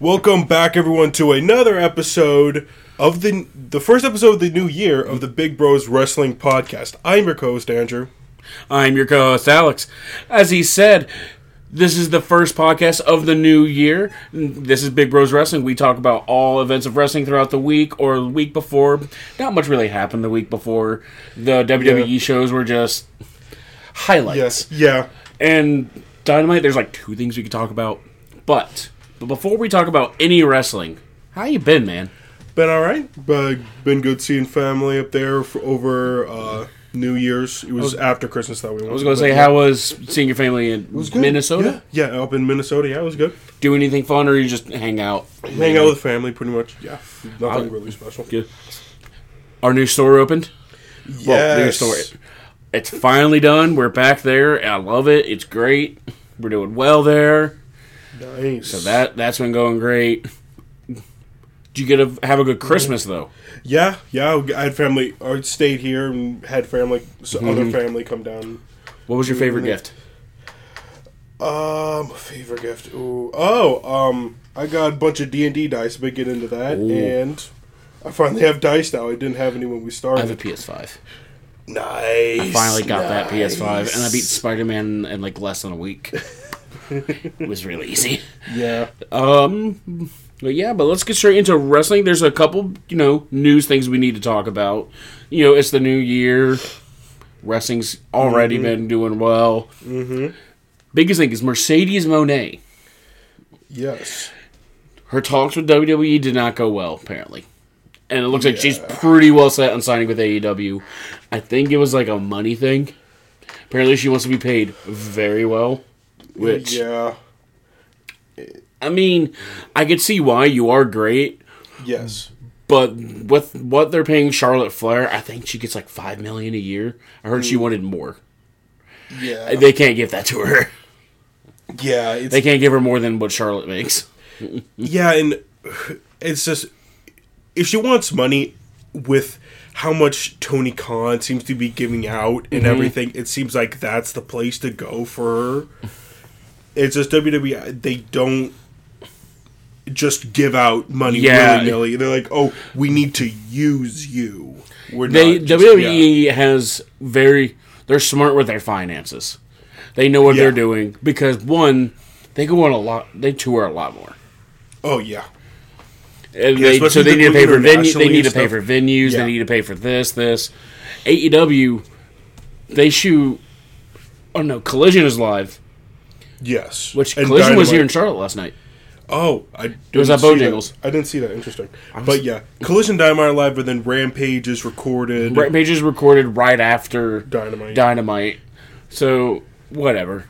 Welcome back, everyone, to another episode of the the first episode of the new year of the Big Bros Wrestling Podcast. I'm your co-host Andrew. I'm your co-host Alex. As he said, this is the first podcast of the new year. This is Big Bros Wrestling. We talk about all events of wrestling throughout the week or the week before. Not much really happened the week before. The WWE Yeah. shows were just highlights. Yes, yeah, And Dynamite, there's like two things we could talk about. But but before we talk about any wrestling, how you been, man? been all right. But been good seeing family up there for over uh, New Year's. It was, after Christmas that we went. I was gonna say, how was seeing your family in. Minnesota? Yeah, yeah, up in Minnesota. Yeah, it was good. Do anything fun, or you just hang out? Hang out with family, pretty much. Yeah, nothing really special. Good. Our new store opened. Well, new Yes. store. It's finally done. We're back there. I love it. It's great. We're doing well there. Nice. So that that's been going great. Did you get a have a good Christmas though? Yeah, yeah. I had family. I stayed here and had family, so Mm-hmm. other family come down. What was your favorite Mhm. gift? Um, favorite gift. Ooh. Oh, um, I got a bunch of D and D dice. Big get into that, Ooh. and I finally have dice now. I didn't have any when we started. I have a PS5. nice. I finally got that PS5, and I beat Spider Man in like less than a week. it was really easy. Yeah. Um, but yeah, but let's get straight into wrestling. There's a couple, you know, news things we need to talk about. You know, it's the new year. Wrestling's already Mm-hmm. been doing well. Mm-hmm. Biggest thing is Mercedes Moné. Yes. Her talks with WWE did not go well, apparently. And it looks like she's pretty well set on signing with AEW. I think it was like a money thing. Apparently, she wants to be paid very well. Which, Yeah. I mean, I could see why you are great. Yes. But with what they're paying Charlotte Flair, I think she gets like five million a year. I heard she mm. wanted more. Yeah. They can't give that to her. yeah. It's They can't give her more than what Charlotte makes. Yeah, and it's just if she wants money with how much Tony Khan seems to be giving out and mm-hmm. everything, it seems like that's the place to go for her. It's just WWE; they don't just give out money Yeah. willy nilly. They're like, "Oh, we need to use you." We're They not just- WWE has very they're smart with their finances. They know what Yeah. they're doing because one, they go on a lot. They tour a lot more. Oh yeah, And Yeah, they, so they the need to pay for venues. They need to pay for venues. Yeah. They need to pay for this, this. AEW, they shoot. Oh no, Collision is live. Yes. Which And Collision was here in Charlotte last night. Oh, I was didn't at see Bojangles. that. I didn't see that. Interesting. But yeah, Collision Dynamite live, but then Rampage is recorded. Rampage is recorded right after Dynamite. Dynamite. So whatever.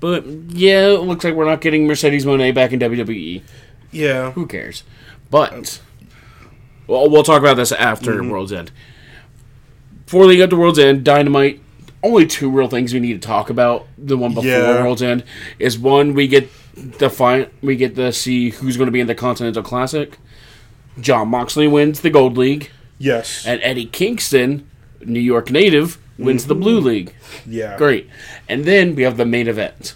But yeah, it looks like we're not getting Mercedes Moné back in WWE. yeah. Who cares? But well, we'll talk about this after Mm-hmm. World's End. Before leading up to World's End, Dynamite. Only two real things we need to talk about. The one before Yeah. World's End is one we get the fi- we get to see who's going to be in the Continental Classic. Jon Moxley wins the Gold League, Yes. and Eddie Kingston, New York native, wins the Blue mm-hmm. League. yeah. Great. And then we have the main event.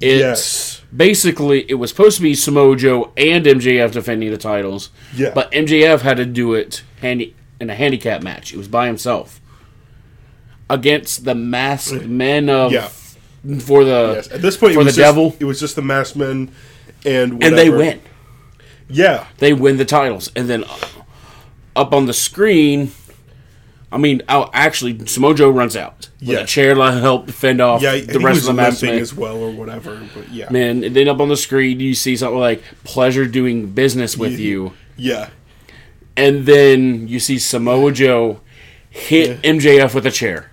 It's Yes. basically it was supposed to be Samoa Joe and MJF defending the titles. Yeah. But MJF had to do it handy in a handicap match. It was by himself. Against the masked men of Yeah. for the Yes. At this point, for it the was just, devil. It was just the masked men, and and they win. Yeah. They win the titles. And then uh, up on the screen I mean, oh, actually, Samoa Joe runs out with Yeah. a chair to help fend off Yeah. The rest of the masked men. as well, or whatever. But yeah. Man, and then up on the screen you see something like "pleasure doing business with Yeah. you," Yeah. and then you see Samoa Joe hit MJF with a chair.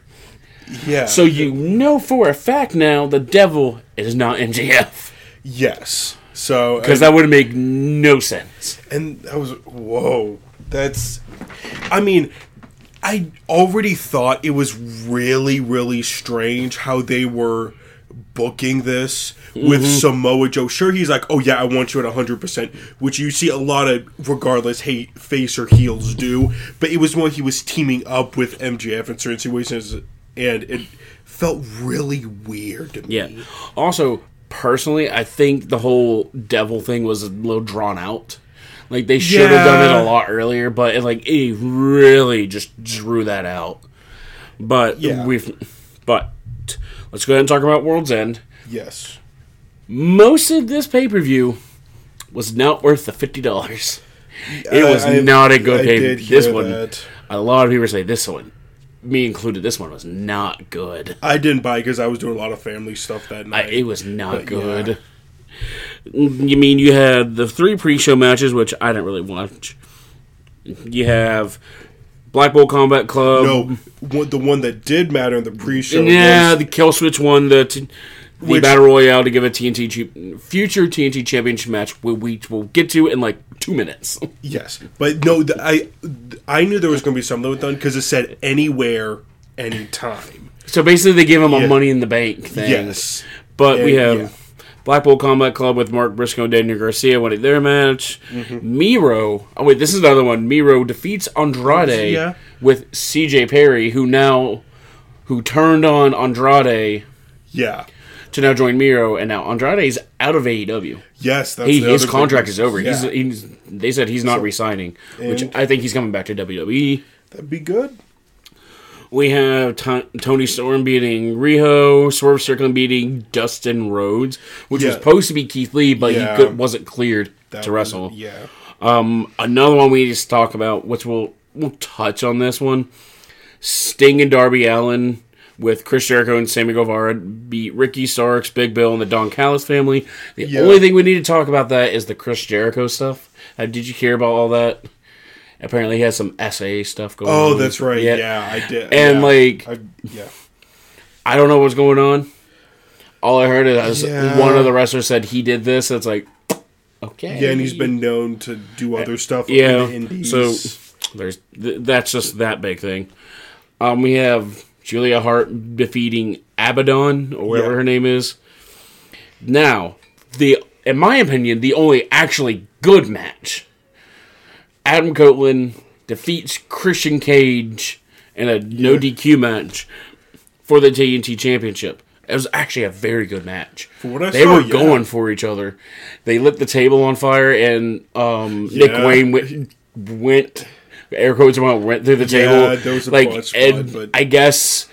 Yeah. So you know for a fact now the devil is not MJF yes. So because that would make no sense. and that was whoa. That's. I mean. I already thought it was really, really strange how they were booking this with Mm-hmm. Samoa Joe. Sure, he's like, oh yeah, I want you at 100%, which you see a lot of, regardless, hate face or heels do. But it was when he was teaming up with MJF in certain situations, and it felt really weird to me. Yeah. Also, personally, I think the whole devil thing was a little drawn out. Like they should have done it a lot earlier, but it, like it really just drew that out. But Yeah. we've but let's go ahead and talk about World's End. Yes. Most of this pay per view was not worth the fifty dollars. It was I- not a good I pay. This one, that. a lot of people say this one, me included. This one was not good. I didn't buy because I was doing a lot of family stuff that I, night. it was not But, good. yeah. You mean you had the three pre-show matches, which I didn't really watch. You have Black Bull Combat Club. no, one, the one that did matter in the pre-show. yeah, was, the Kill Switch won the t- the Which- battle royale to give a TNT future TNT Championship match, we, we will get to in like two minutes. yes, but no, the, I I knew there was going to be something done because it said anywhere, anytime. so basically, they gave him a Money in the Bank thing. Yes, But we have yeah. Black Bull Combat Club with Mark Briscoe and Daniel Garcia winning their match. Mm-hmm. Miro. Oh wait, this is another one. Miro defeats Andrade Yeah. with CJ Perry, who now who turned on Andrade yeah, to now join Miro, and now Andrade is out of AEW. yes. That's He, his contract thing. is over. Yeah, He's, he's they said he's not resigning, which I think he's coming back to WWE. that'd be good. We have T- Toni Storm beating Riho, Swerve Strickland beating Dustin Rhodes, which was supposed to be Keith Lee, but Yeah. he could, wasn't cleared That to was- wrestle. Yeah, um, Another one we need to talk about, which we'll we'll touch on this one. Sting and Darby Allin with Chris Jericho and Sammy Guevara beat Ricky Starks, Big Bill, and the Don Callis family. The Yeah. only thing we need to talk about that is the Chris Jericho stuff. Uh, did you hear about all that? Apparently, he has some SA stuff going on. Oh, that's right. Yeah, I did. And, yeah. like- I, yeah, I don't know what's going on. All I heard is Yeah. one of the wrestlers said he did this. It's like, okay. yeah, and he's been known to do other stuff. Yeah, in the indies. so there's th- that's just that big thing. Um, we have Julia Hart defeating Abaddon or whatever Yeah. her name is. Now, the in my opinion, the only actually good match. Adam Copeland defeats Christian Cage in a no DQ match for the TNT Championship. It was actually a very good match. For what I they saw, were yeah. going for each other. They lit the table on fire, and um, Nick Wayne went, went air quotes went, went through the Yeah, table. like, blood and but- I guess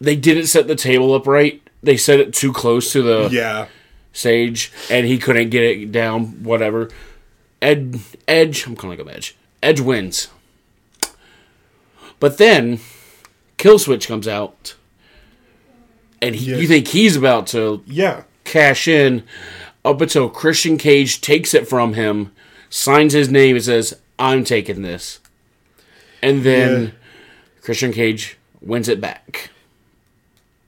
they didn't set the table up right. They set it too close to the yeah, Sage, and he couldn't get it down. Whatever. Ed Edge, I'm calling him Edge. Edge wins, but then Kill Switch comes out, and he, Yeah. you think he's about to yeah, cash in up until Christian Cage takes it from him, signs his name, and says, "I'm taking this," and then Yeah. Christian Cage wins it back.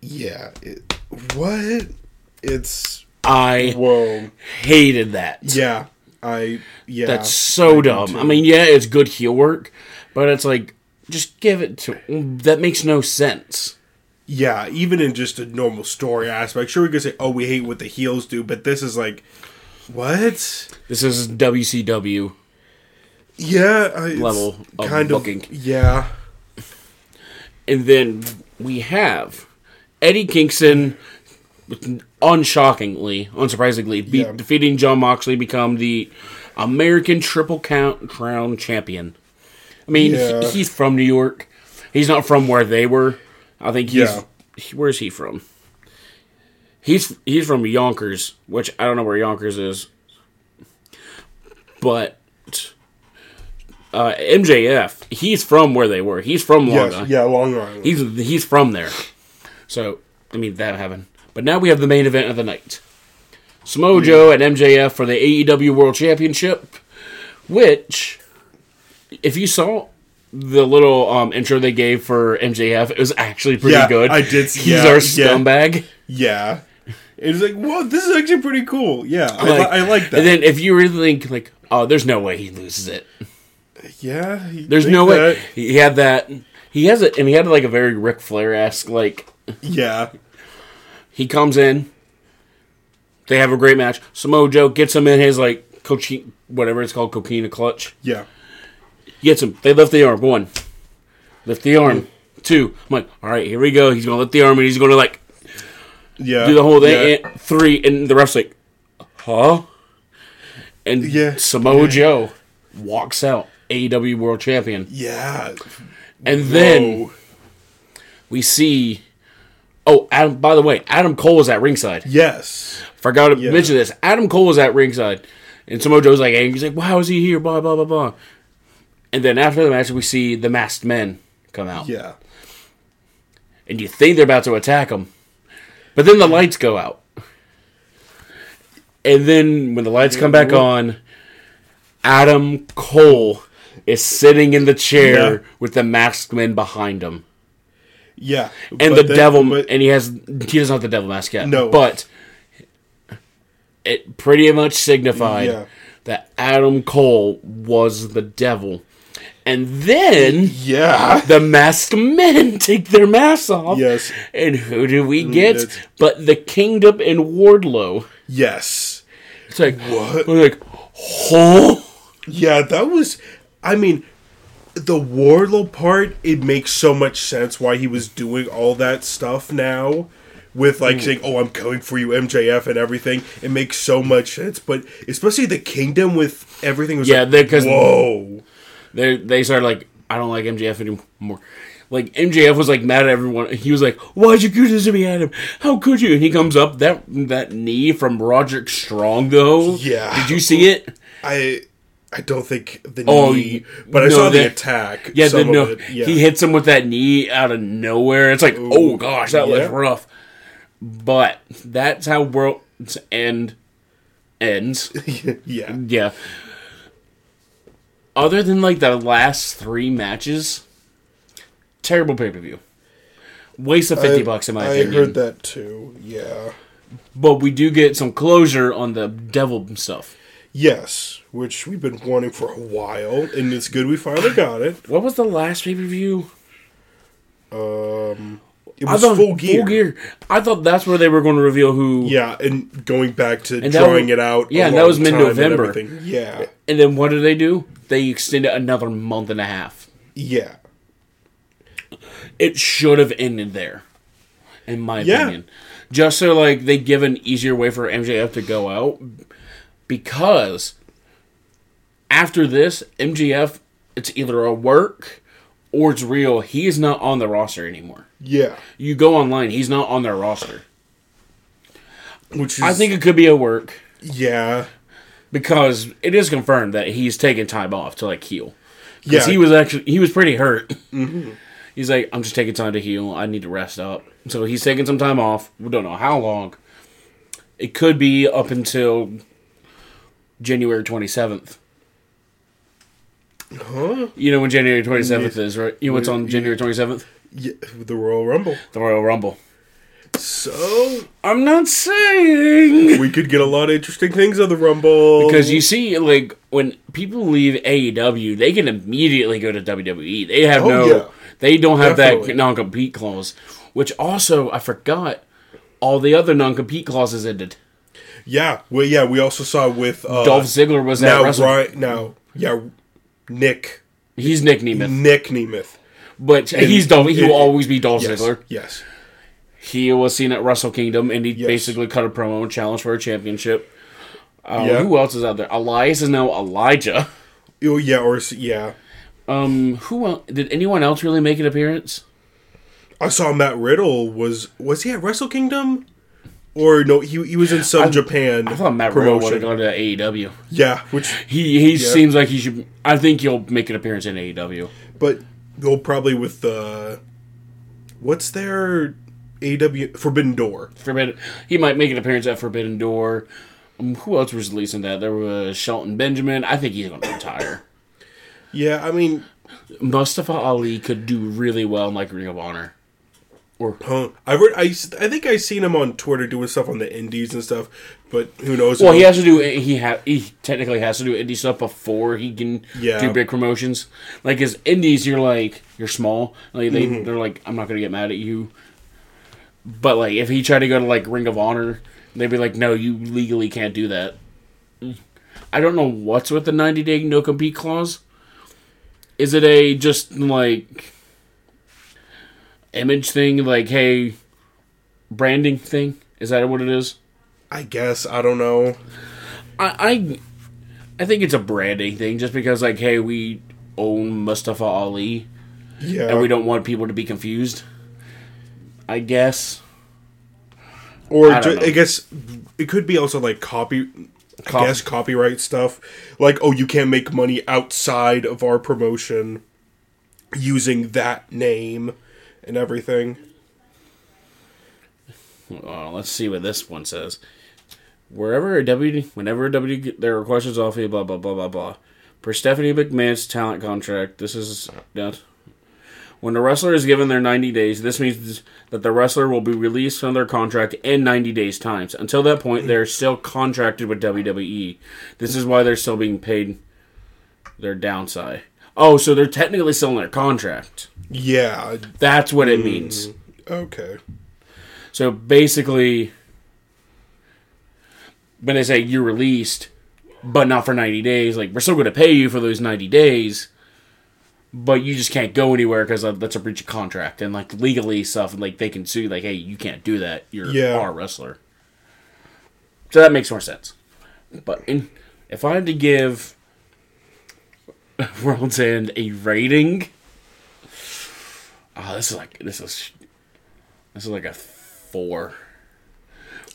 yeah. It, what? It's I whoa. hated that. Yeah, I yeah. That's so I dumb. I mean, yeah, it's good heel work, but it's like just give it to. That makes no sense. yeah. Even in just a normal story aspect, sure we could say, "Oh, we hate what the heels do," but this is like, what? This is WCW. Yeah, I, Level of kind booking. of yeah. And then we have Eddie Kingston, unshockingly, unsurprisingly, beat, Yeah. defeating Jon Moxley, become the American Triple Count Crown Champion. I mean, he- Yeah. he's from New York. He's not from where they were. I think he's. Yeah. he- where's he from? He's he's from Yonkers, which I don't know where Yonkers is, but uh, MJF, he's from where they were. He's from Long Yes, Island. yeah, Long Island. He's he's from there. So I mean that happened. But now we have the main event of the night. Samoa Joe and MJF for the AEW World Championship, which if you saw the little um, intro they gave for MJF, it was actually pretty Yeah, good. I did see- He's yeah, our yeah. scumbag. yeah. It's like, whoa, this is actually pretty cool. Yeah, I, Like- li- I like that. And then if you really think like, oh, there's no way he loses it. Yeah, There's no way he had that. He has it, and he had like a very Ric Flair esque like Yeah, He comes in. They have a great match. Samoa Joe gets him in his like cocaine, whatever it's called, cocaine clutch. yeah, Gets him. They lift the arm. One, lift the arm. Two. I'm like, all right, here we go. He's gonna lift the arm, and he's gonna like Yeah. do the whole thing. Yeah. and three, and the ref's like, huh? And Yeah. Samoa Joe walks out, AEW World Champion. Yeah. And then we see. Oh, Adam, by the way, Adam Cole was at ringside. Yes. Forgot to Yeah. mention this. Adam Cole was at ringside. And Samoa Joe's like, hey, he's like, how is he here? Blah, blah, blah, blah. And then after the match, we see the masked men come out. Yeah. And you think they're about to attack him. But then the lights go out. And then when the lights come back on, Adam Cole is sitting in the chair Yeah. with the masked men behind him. Yeah. And the then- devil, but- and he has, he doesn't have the devil mask yet. No. But it pretty much signified Yeah. that Adam Cole was the devil. And then yeah. the masked men take their masks off. Yes. And who do we mm, get? It's- But the Kingdom and Wardlow. Yes. It's like What? We're like, oh, Yeah, that was. I mean, the Wardlow part. It makes so much sense why he was doing all that stuff now, with like mm. saying, "Oh, I'm coming for you, MJF," and everything. It makes so much sense. But especially the Kingdom with everything was Yeah, like, 'cause- whoa, they they started like, I don't like MJF anymore. Like MJF was like mad at everyone. He was like, "Why'd you do this to me, Adam? How could you?" And he comes up that that knee from Roderick Strong though. Yeah. did you see it? I. I don't think the Oh, knee, but I saw the that- attack. Yeah, the, no, it, yeah. he hits him with that knee out of nowhere. It's like, oh gosh, that was rough. But that's how World's End ends. yeah, Yeah. Other than like the last three matches, terrible pay per view. Waste of fifty bucks in my I opinion. heard that too. Yeah. But we do get some closure on the devil stuff. Yes, which we've been wanting for a while, and it's good we finally got it. What was the last pay per view? Um, it was thought full gear. Full gear. I thought that's where they were going to reveal who. Yeah, and going back to drawing was- it out. yeah, and that was mid-November. everything. Yeah, And then what did they do? They extended another month and a half. yeah, It should have ended there, in my Yeah. opinion. Just so like they give an easier way for MJF to go out, because after this, MJF, it's either a work or it's real. He is not on the roster anymore. yeah. You go online, he's not on their roster. Which is, I think it could be a work yeah, because it is confirmed that he's taking time off to like heal. Because yeah. he was actually he was pretty hurt. Mm-hmm. He's like, I'm just taking time to heal. I need to rest up. So he's taking some time off. We don't know how long. It could be up until January 27th. Huh? You know when January 27th is, right? You know what's on January 27th? Yeah, the Royal Rumble. The Royal Rumble. So I'm not saying we could get a lot of interesting things on the Rumble because you see, like when people leave AEW, they can immediately go to WWE. They have Oh, no, yeah. they don't have Definitely. that non-compete clause. Which also, I forgot, all the other non-compete clauses ended. Yeah, well, yeah. We also saw with uh, Dolph Ziggler was at now Wrestle. right now. Yeah, Nick He's Nick Nemeth, Nick Nemeth. but he's Dolph. He will always be Dolph Yes, Ziggler. yes. He was seen at Wrestle Kingdom, and he Yes. basically cut a promo and challenged for a championship. Uh, Yeah. Who else is out there? Elias is now Elijah. Oh yeah, or yeah. Um, who else? Did anyone else really make an appearance? I saw Matt Riddle was was he at Wrestle Kingdom? Or no, he he was in some Japan I thought Matt Riddle would have gone to AEW. Yeah, which He he seems like he should. I think he'll make an appearance in AEW. but go probably with the what's their AW Forbidden Door. Forbidden. He might make an appearance at Forbidden Door. Um, who else was releasing that? There was Shelton Benjamin. I think he's going to retire. Yeah, I mean, Mustafa Ali could do really well in like Ring of Honor. Huh? I've heard, I think I seen him on Twitter doing stuff on the Indies and stuff, but who knows? Well, he has to do. He ha, He technically has to do indie stuff before he can Yeah. do big promotions. Like his indies, you're like you're small. Like they Mm-hmm. they're like I'm not gonna get mad at you. But like if he tried to go to like Ring of Honor, they'd be like, no, you legally can't do that. I don't know what's with the 90 day no compete clause. Is it a just like image thing, like hey, branding thing? Is that what it is? I guess I don't know. I, I, I think it's a branding thing, just because like, hey, we own Mustafa Ali, Yeah, and we don't want people to be confused. I guess. or I I. I guess it could be also like copy. Cop- I guess copyright stuff, like oh, you can't make money outside of our promotion using that name and everything. Uh, let's see what this one says. Wherever a W, whenever a W, there are questions off you, blah blah blah blah blah. Per Stephanie McMahon's talent contract, this is that. When a wrestler is given their 90 days, this means that the wrestler will be released from their contract in 90 days times. Until that point, they're still contracted with WWE. This is why they're still being paid their downside. Oh, so they're technically still in their contract. Yeah. That's what it hmm. means. Okay. So basically, when they say you're released, but not for 90 days, like we're still going to pay you for those 90 days, but you just can't go anywhere because that's a breach of contract and like legally stuff. and Like they can sue, like, hey, you can't do that. You're Yeah. our wrestler. So that makes more sense. But in, if I had to give World's End a rating, oh, this is like this is this is like a four.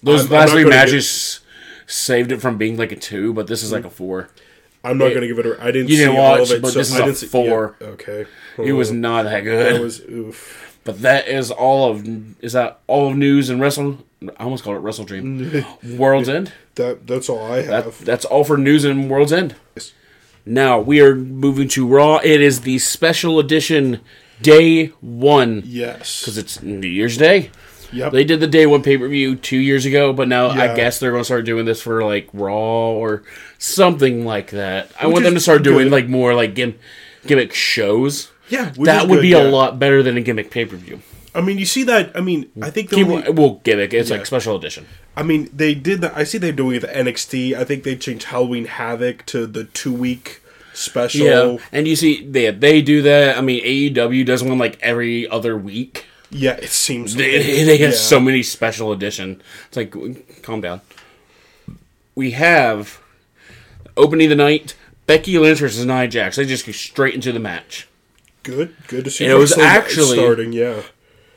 Those I'm- last three matches saved it from being like a two, but this is like a mm. four. I'm not It- gonna give it. a I didn't. You see didn't all watch, of it, but so this is I a didn't see- four. yeah, okay. It was oh. not that good. That was oof. But that is all of is that all of news and wrestle. I almost called it Wrestle Dream. World's End. That that's all I That, have. that's all for news and World's End. Now we are moving to Raw. It is the special edition day one yes. because it's New Year's Day. Yep. They did the day one pay per view two years ago, but now I guess they're going to start doing this for like Raw or something like that. I want them to start doing good. like more like gim- gimmick shows. yeah. which that would good, be yeah. a lot better than a gimmick pay per view. I mean, you see that. I mean, I think the only, well, gimmick. It's like special edition. I mean, they did that. I see they're doing it at NXT. I think they changed Halloween Havoc to the two week special. Yeah, and you see they they do that. I mean, AEW does one like every other week. Yeah, it seems They, they have yeah. so many special edition. It's like, calm down. We have opening the night. Becky Lynch versus Nia Jax. They just go straight into the match. good. Good to see. And it was actually- starting. Yeah,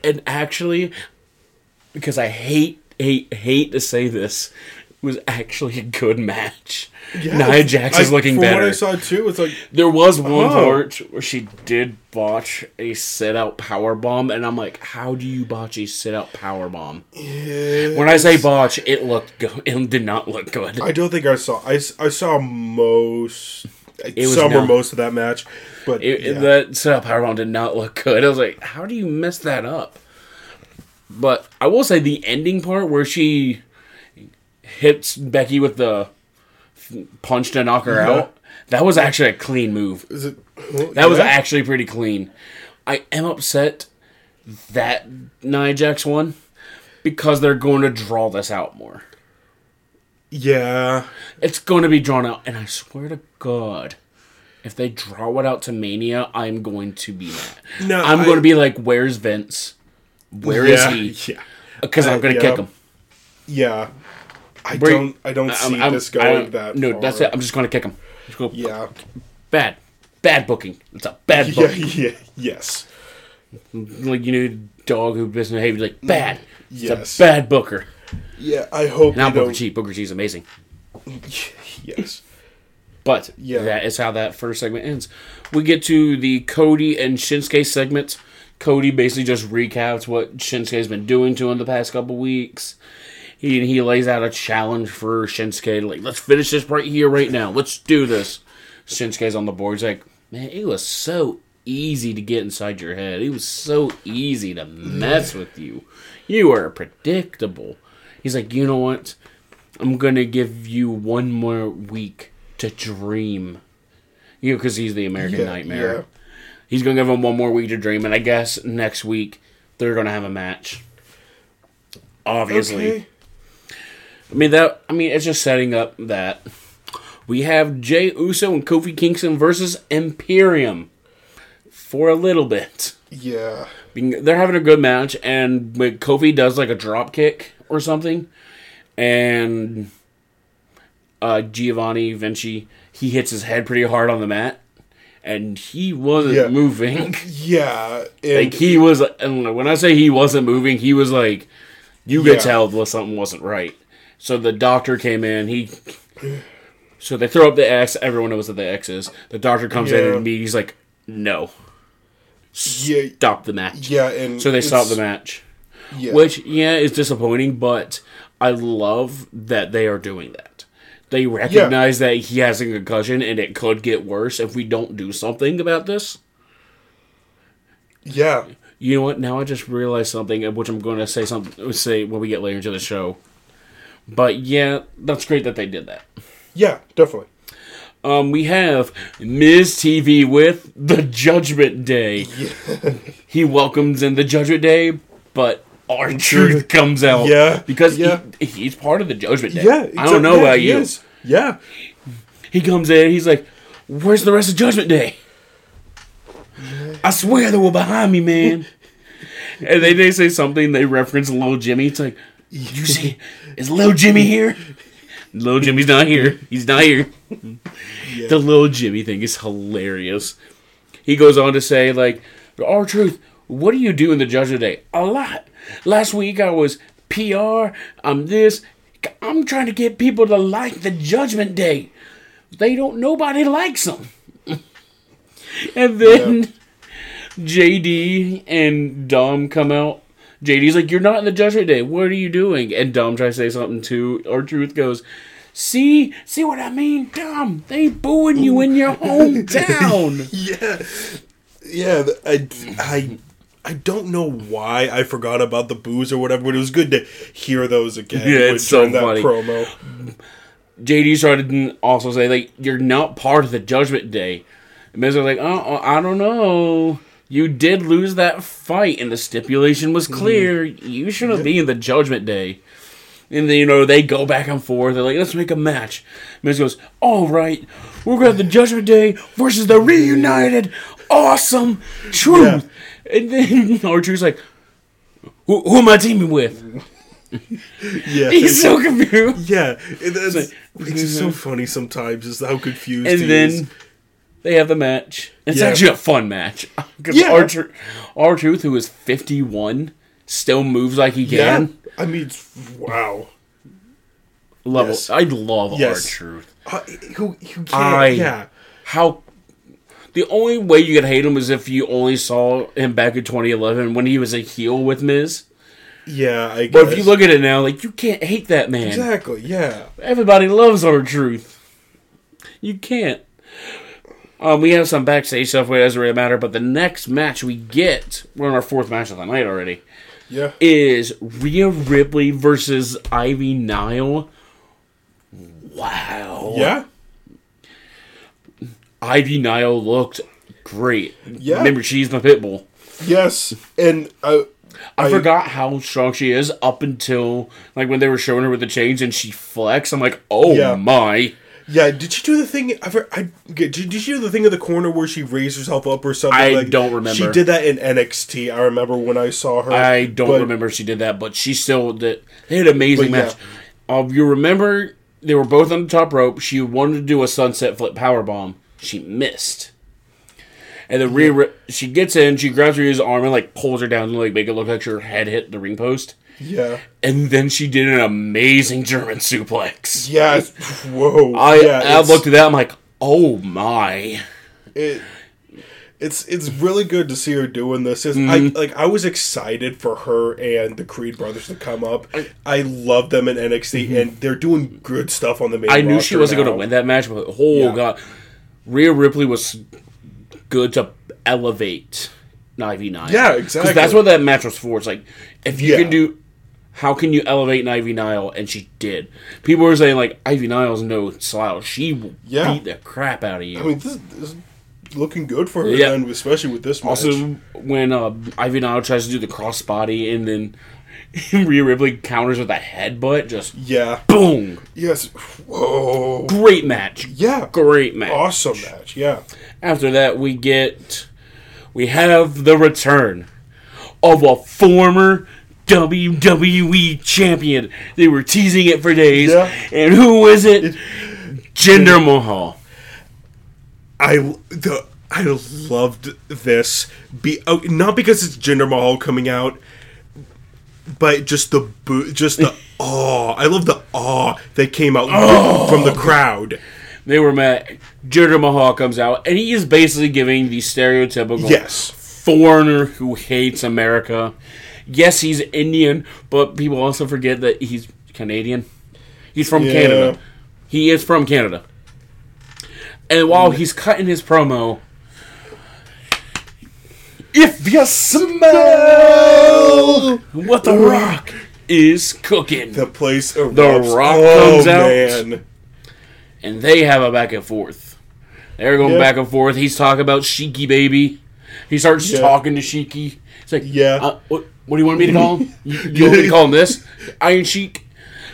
And actually, because I hate hate hate to say this, was actually a good match. yeah. Nia Jax is I- looking from better. What I saw too, it's like There was one Oh. part where she did botch a sit out power bomb, and I'm like, how do you botch a sit out power bomb? When I say botch, it looked good. It did not look good. I don't think I saw. I, I saw most. Was some or most of that match, but It, yeah. That sit out power bomb did not look good. I was like, how do you mess that up? But I will say the ending part where she hits Becky with the punch to knock her Yeah. out. That was actually a clean move. is it? well, That was actually pretty clean. I am upset that Nia Jax won because they're going to draw this out more. Yeah. It's going to be drawn out, and I swear to God, if they draw it out to Mania, I'm going to be mad. No, I'm I- going to be like, "Where's Vince? Where is yeah, he?" Yeah, Because I'm Uh, going to yeah. kick him. yeah. I Bring- don't. I don't see I'm- this going that. No, far. that's it. I'm just going to kick him. Go, Yeah. Bad, bad booking. It's a bad Yeah. booking. Yeah. Yes. Like you know, dog who misbehaves like bad. It's Yes. a bad booker. Yeah. I hope. Now Booker don't- T. Booker T is amazing. Yes. But Yeah. that is how that first segment ends. We get to the Cody and Shinsuke segment. Cody basically just recaps what Shinsuke's been doing to him the past couple weeks. He he lays out a challenge for Shinsuke, like let's finish this right here, right now. Let's do this. Shinsuke's on the board. He's like, man, it was so easy to get inside your head. It was so easy to mess with you. You are predictable. He's like, you know what? I'm gonna give you one more week to dream. You know, because he's the American Yeah, Nightmare. yeah. He's gonna give him one more week to dream, and I guess next week they're gonna have a match. Obviously, Okay. I mean that. I mean it's just setting up that we have Jey Uso and Kofi Kingston versus Imperium for a little bit. Yeah. Being- They're having a good match, and when Kofi does like a drop kick or something, and uh, Giovanni Vinci he hits his head pretty hard on the mat, and he wasn't Yeah. moving. Yeah. And like he was, and when I say he wasn't moving, he was like, you could Yeah. tell that something wasn't right. So the doctor came in. He, so they throw up the X. Everyone knows what the X is. The doctor comes in and. He's like, no, yeah. stop the match. Yeah. And So they stop the match. Yeah. Which, yeah, is disappointing, but I love that they are doing that. They recognize that he has a concussion and it could get worse if we don't do something about this. Yeah. You know what? Now I just realized something, which I'm going to say something say when we get later into the show. But yeah, that's great that they did that. Yeah. Definitely. Um, we have Miz TV with the Judgment Day. he welcomes in the Judgment Day, but R-Truth comes out. Yeah, because yeah. He, he's part of the Judgment Day. Yeah. I don't know exactly. about He you. is. Yeah. He comes in, he's like, "Where's the rest of Judgment Day?" I swear they were behind me, man. and they they say something. They reference little Jimmy. It's like, you see, is little Jimmy here? Little Jimmy's not here. He's not here. The little Jimmy thing is hilarious. He goes on to say, like, R-Truth. What do you do in the Judgment Day? A lot. Last week I was PR. I'm this. I'm trying to get people to like the Judgment Day. They don't. Nobody likes them. and then JD and Dom come out. JD's like, "You're not in the Judgment Day. What are you doing?" And Dom tries to say something too. R-Truth goes, "See, see what I mean, Dom? They booing you in your hometown." Yeah. Yeah. I. I. I don't know why I forgot about the booze or whatever, but it was good to hear those again. Yeah, it's so that funny. promo. JD started to also say like, "You're not part of the Judgment Day." And Miz was like, "Oh, I don't know." You did lose that fight, and the stipulation was mm-hmm. clear. You shouldn't be in the Judgment Day. And then, you know, they go back and forth. They're like, let's make a match. Miz goes, all right, we're going to have the Judgment Day versus the reunited awesome truth. And then R-Truth's like, who, who am I teaming with? Yeah. He's so confused. Yeah, it, it's, like- it's just so mm-hmm. funny sometimes is how confused And he then is. They have the match. It's Yeah. actually a fun match. Because Yeah. Archer, R-Truth, who is 51, still moves like he can. Yeah. I mean, wow. Love Yes. I love Yes. R-Truth. Uh, who, who can't? I- yeah, How... The only way you could hate him is if you only saw him back in 2011 when he was a heel with Miz. yeah. I But guess. if you look at it now, like, you can't hate that man. exactly, yeah, Everybody loves R-Truth. You can't. Um, we have some backstage stuff, it doesn't really matter. But the next match we get, we're on our fourth match of the night already, yeah, is Rhea Ripley versus Ivy Nile. Wow. yeah, Ivy Nile looked great. Yeah. Remember, she's the pit bull. yes, and I, I, forgot how strong she is up until like when they were showing her with the chains and she flexed. I'm like, oh Yeah. my. Yeah, did she do the thing? I, I did, did she do the thing in the corner where she raised herself up or something? I like, don't remember. She did that in NXT. I remember when I saw her. I don't but- remember if she did that, but she still did. They had an amazing But yeah. match. Uh, you remember they were both on the top rope. She wanted to do a sunset flip power bomb. She missed. And then Rhea, she gets in, she grabs Rhea's arm and like pulls her down to like make it look like her head hit the ring post. Yeah. And then she did an amazing German suplex. Yes. Whoa. I, yeah, I looked at that. I'm like, oh my. it, it's it's really good to see her doing this. Mm-hmm. I like I was excited for her and the Creed brothers to come up. I love them in NXT and they're doing good stuff on the main. Mm-hmm. I knew she wasn't going to win that match, but oh Yeah. god, Rhea Ripley was good to elevate Ivy Nile. Yeah, exactly. that's what that match was for. It's like if you Yeah. can do, how can you elevate Ivy Nile? And she did. People were saying like Ivy Nile's no slouch. She will Yeah. beat the crap out of you. I mean, this, this is looking good for her, Yeah. then, especially with this match. also, when uh, Ivy Nile tries to do the crossbody and then Rhea Ripley counters with a headbutt, just yeah. boom, Yes. Whoa. great match. Yeah. Great match. Awesome match. Yeah. After that, we get we have the return of a former WWE champion. They were teasing it for days. Yeah. And who is it? Jinder Mahal. I the I loved this. Be oh, not because it's Jinder Mahal coming out, but just the boo, just the awe. I love the awe that came out oh. from the crowd. They were met. Jinder Mahal comes out, and he is basically giving the stereotypical Yes, foreigner who hates America. Yes, he's Indian, but people also forget that he's Canadian. He's from Yeah. Canada. He is from Canada. And while he's cutting his promo, if you smell what the Rock is cooking, the place. The Rock oh, comes out. Man. and they have a back and forth. They're going Yeah. back and forth. He's talking about Sheiky baby. He starts Yeah. talking to Sheiky. It's like, Yeah. uh, what, what do you want me to call him? You, you want me to call him this? Iron Sheik.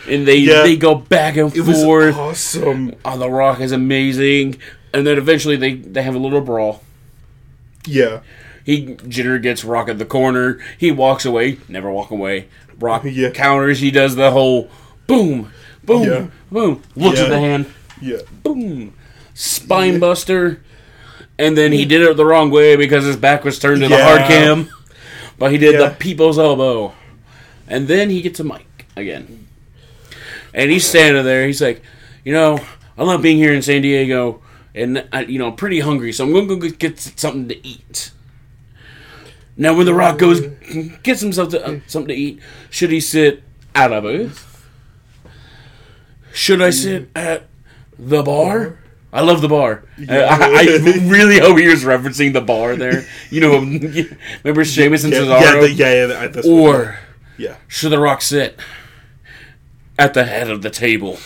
And they Yeah. they go back and It was forth. awesome. Oh, the Rock is amazing. And then eventually they, they have a little brawl. Yeah, He Jinder gets Rock at the corner. He walks away. Never walk away. Rock Yeah. counters. He does the whole boom, boom, Yeah. boom. Looks at the hand. yeah. boom, spine buster, and then he did it the wrong way because his back was turned to the hard cam. But he did Yeah. the people's elbow, and then he gets a mic again, and he's standing there. He's like, you know, I love being here in San Diego, and I, you know, I'm pretty hungry, so I'm gonna go get something to eat. Now, when The Rock goes gets himself to, uh, something to eat, should he sit at a booth? Should I sit at the bar? I love the bar. Uh, I, I really hope he was referencing the bar there. You know, remember Sheamus and Yeah, Cesaro? yeah, the, yeah, yeah, point. or yeah, should The Rock sit at the head of the table?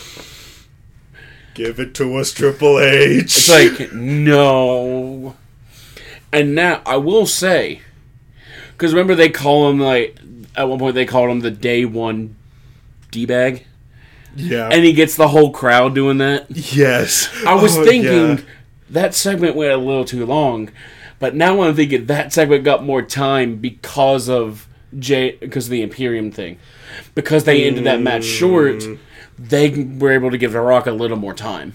give it to us, Triple H. It's like no. And now I will say, because remember they call him like at one point they called him the day one d bag, yeah, and he gets the whole crowd doing that. yes. I was Oh, thinking yeah. that segment went a little too long, but now I'm thinking that segment got more time because of J because of the Imperium thing, because they ended that match short. Mm. They were able to give The Rock a little more time.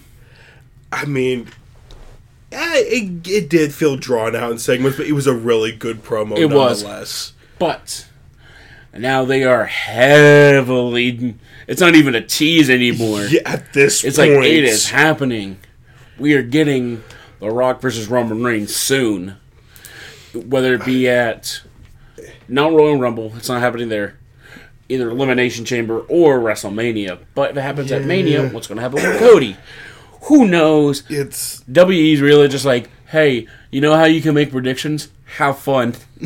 I mean, yeah, it, it did feel drawn out in segments, but it was a really good promo. It was. nonetheless. But now they are heavily. It's not even a tease anymore. Yeah, at this It's point, like it is happening. We are getting The Rock versus Roman Reigns soon. Whether it be at not Royal Rumble, it's not happening there. Either Elimination Chamber or WrestleMania. But if it happens at Mania, what's going to happen with Cody? Who knows? It's WE's really just like, hey, you know how you can make predictions? Have fun.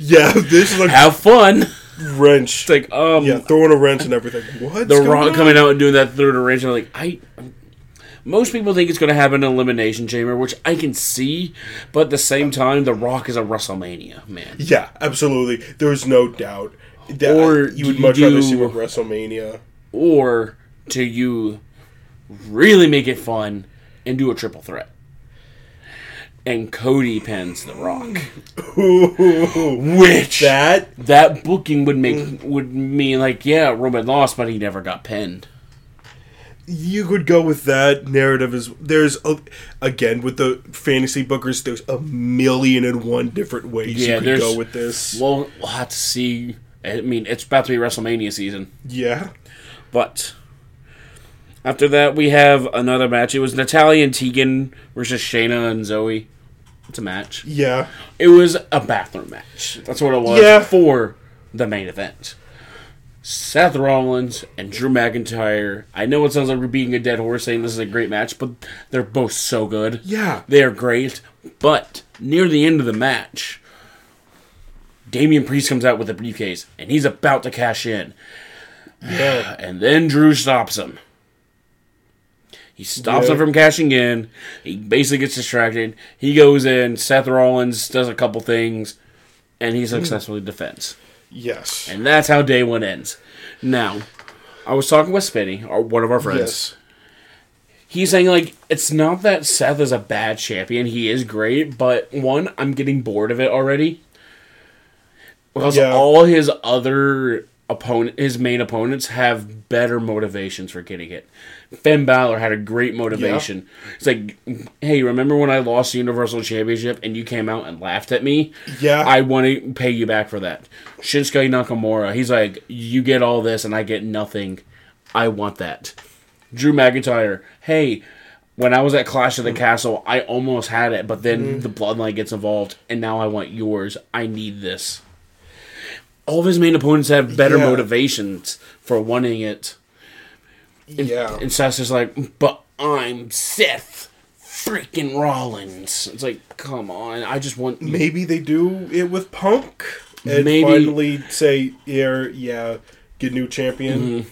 yeah, this is like Have fun. Wrench. It's like, um, yeah, throwing a wrench and everything. What? The Rock coming out and doing that third arrangement, like I. Most people think it's going to happen in Elimination Chamber, which I can see, but at the same time, The Rock is a WrestleMania man. Yeah, absolutely. There's no doubt. That Or you would much you rather see with WrestleMania. Or do you really make it fun and do a triple threat? And Cody pins The Rock, which That that booking would make would mean like, yeah, Roman lost, but he never got pinned. you could go with that narrative as there's a, again with the fantasy bookers. There's a million and one different ways Yeah, you could go with this. Well, we'll have to see. I mean, it's about to be WrestleMania season. yeah, But after that, we have another match. It was Natalya and Tegan versus Shayna and Zoey. It's a match. yeah, It was a bathroom match. That's what it was Yeah. for the main event. Seth Rollins and Drew McIntyre. I know it sounds like we're beating a dead horse saying this is a great match, but they're both so good. yeah. They are great. But near the end of the match, Damian Priest comes out with a briefcase and he's about to cash in. Yeah. And then Drew stops him. He stops Yeah. him from cashing in. He basically gets distracted. He goes in. Seth Rollins does a couple things, and he successfully defends. Yes. And that's how day one ends. Now, I was talking with Spinny, our, one of our friends. Yes. he's saying like it's not that Seth is a bad champion. He is great, but one, I'm getting bored of it already. Because Yeah. all his other opponent, his main opponents, have better motivations for getting it. Finn Balor had a great motivation. It's like, hey, remember when I lost the Universal Championship and you came out and laughed at me? Yeah. I want to pay you back for that. Shinsuke Nakamura, he's like, you get all this and I get nothing. I want that. Drew McIntyre, hey, when I was at Clash of the mm. Castle, I almost had it, but then mm. the Bloodline gets involved, and now I want yours. I need this. All of his main opponents have better Yeah. motivations for wanting it. Yeah. And Seth's just like, but I'm Seth freaking Rollins. It's like, come on, I just want Maybe they do it with Punk and Maybe- finally say, yeah, yeah, get new champion. Mm-hmm.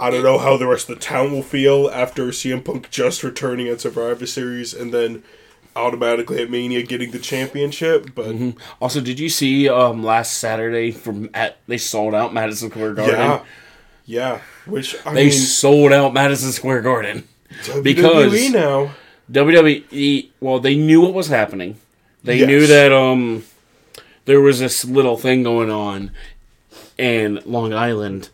I don't know how the rest of the town will feel after CM Punk just returning at Survivor Series and then automatically at Mania getting the championship. But Mm-hmm. Also, did you see um last Saturday from at they sold out Madison Square Garden? yeah, yeah, which I They mean, sold out Madison Square Garden. WWE because- now, WWE, well, they knew what was happening. They Yes. knew that um there was this little thing going on in Long Island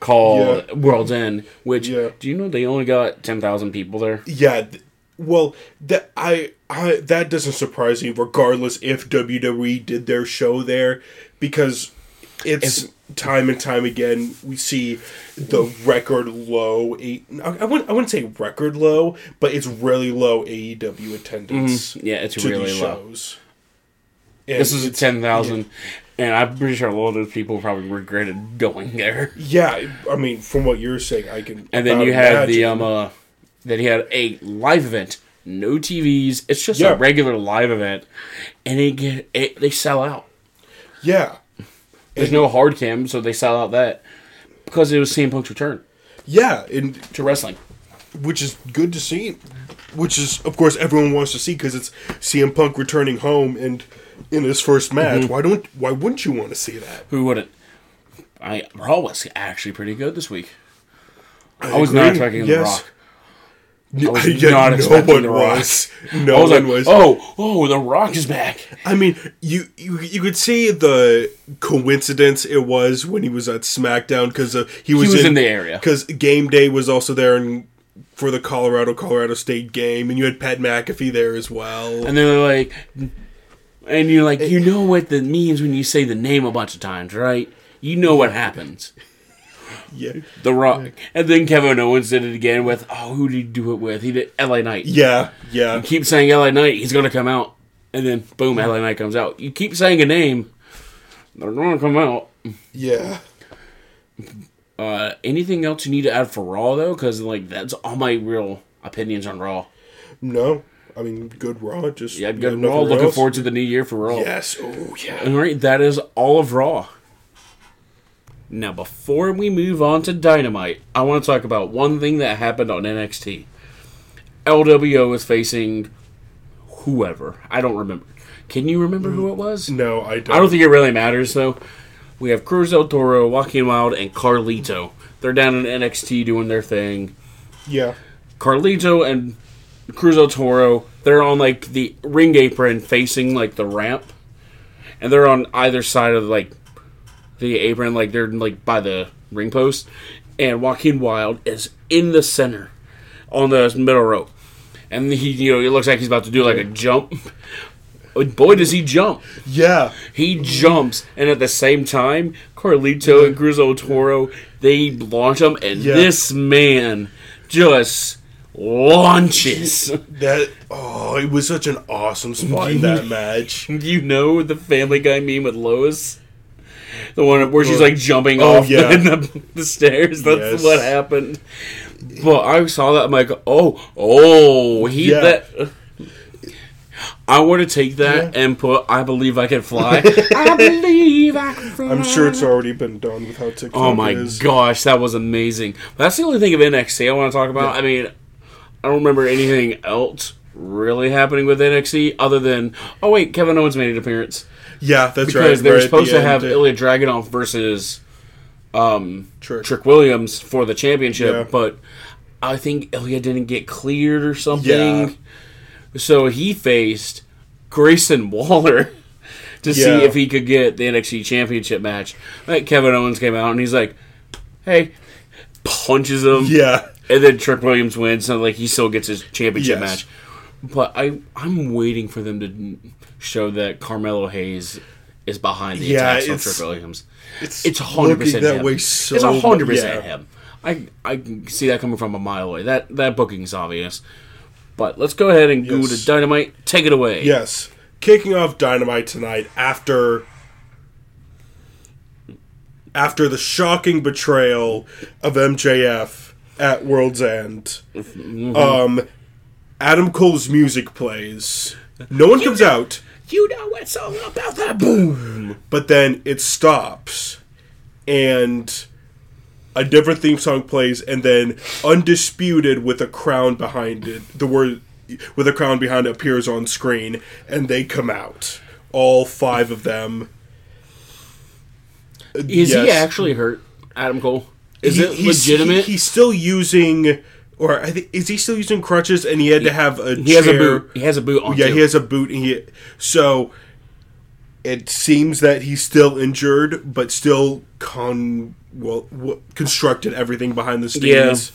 called Yeah. World's End. Which Yeah. do you know they only got ten thousand people there? yeah. Well, that I, I that doesn't surprise me. Regardless if WWE did their show there, because it's, time and time again we see the record low. eight. I wouldn't I wouldn't say record low, but it's really low AEW attendance Yeah, it's to really these low. shows. And This is it's- ten thousand, and I'm pretty sure a lot of those people probably regretted going there. Yeah, I mean, from what you're saying, I can. And then you had the um uh, then he had a live event, no TVs. It's just Yeah. a regular live event, and it get it, they sell out. yeah, There's no hard cam, so they sell out that because it was CM Punk's return yeah, and to wrestling. which is good to see. Which is, of course, everyone wants to see because it's CM Punk returning home and in his first match. Mm-hmm. Why don't? Why wouldn't you want to see that? Who wouldn't? I Raw was actually pretty good this week. I, was not agree, expecting yes. The Rock. I was yeah, not no expecting one was. No I was one like, was. oh, oh, The Rock is back. I mean, you, you you could see the coincidence it was when he was at SmackDown because uh, he was, was in the area. because Game Day was also there and for the Colorado Colorado State game, and you had Pat McAfee there as well. And they're like, and you're like, you know what that means when you say the name a bunch of times, right? You know what happens. yeah, The Rock. And then Kevin Owens did it again with, oh, who did he do it with? He did LA Knight. yeah, yeah. keep saying LA Knight, he's going to come out. And then, boom, LA Knight comes out. You keep saying a name, they're going to come out. Yeah. Uh, anything else you need to add for Raw, though? Because, like, that's all my real opinions on Raw. No, I mean good Raw. Just Yeah, good Raw. Looking else? forward to the new year for Raw. Yes. Oh yeah. All right, that is all of Raw. Now, before we move on to Dynamite, I want to talk about one thing that happened on NXT. LWO is facing whoever. I don't remember. Can you remember who mm. it was? No, I don't. I don't think it really matters, though. We have Cruz del Toro, Joaquin Wilde, and Carlito. They're down in NXT doing their thing. Yeah. Carlito and Cruz del Toro, they're on like the ring apron facing like the ramp. And they're on either side of like the apron, like they're like by the ring post. And Joaquin Wilde is in the center on the middle rope. And he you know, it looks like he's about to do like a jump. Boy does he jump. Yeah. He jumps, and at the same time, Carlito and Cruz Toro they launch him, and Yeah. this man just launches. That. Oh, it was such an awesome spot in that match. you know the Family Guy meme with Lois, the one where she's like jumping Oh, off yeah. the, the stairs. That's Yes. what happened. But I saw that, I'm like, oh, oh, he Yeah. that. I want to take that Yeah. and put "I believe I can fly." I believe I can fly. I'm sure it's already been done with how TikTok Oh my is. gosh, that was amazing. That's the only thing of NXT I want to talk about. I mean, I don't remember anything else really happening with NXT other than oh wait, Kevin Owens made an appearance Yeah, that's right. because they were right supposed the to have Ilja Dragunov versus um, Trick. Trick Williams for the championship, Yeah. but I think Ilja didn't get cleared or something. Yeah. So he faced Grayson Waller to see if he could get the NXT Championship match. Like Kevin Owens came out and he's like, "Hey," punches him. Yeah. And then Trick Williams wins, so like he still gets his championship Yes. match. But I I'm waiting for them to show that Carmelo Hayes is behind the Yeah, attacks on Trick Williams. It's, It's hundred percent that him. way so it's hundred percent him. I I can see that coming from a mile away. That that booking's obvious. But let's go ahead and go to Dynamite. Take it away. Yes. Kicking off Dynamite tonight after after the shocking betrayal of MJF at World's End. Mm-hmm. Um Adam Cole's music plays. No one comes out, You know it's all about that boom. but then it stops and a different theme song plays and then undisputed with a crown behind it the word with a crown behind it appears on screen and they come out all five of them Is he actually hurt, Adam Cole? Is He- it legitimate? he- he's still using or I think is he still using crutches and he had to have a He has a boot. He has a boot on. Yeah, too. he has a boot. And he so it seems that he's still injured, but still con well w- constructed everything behind the scenes.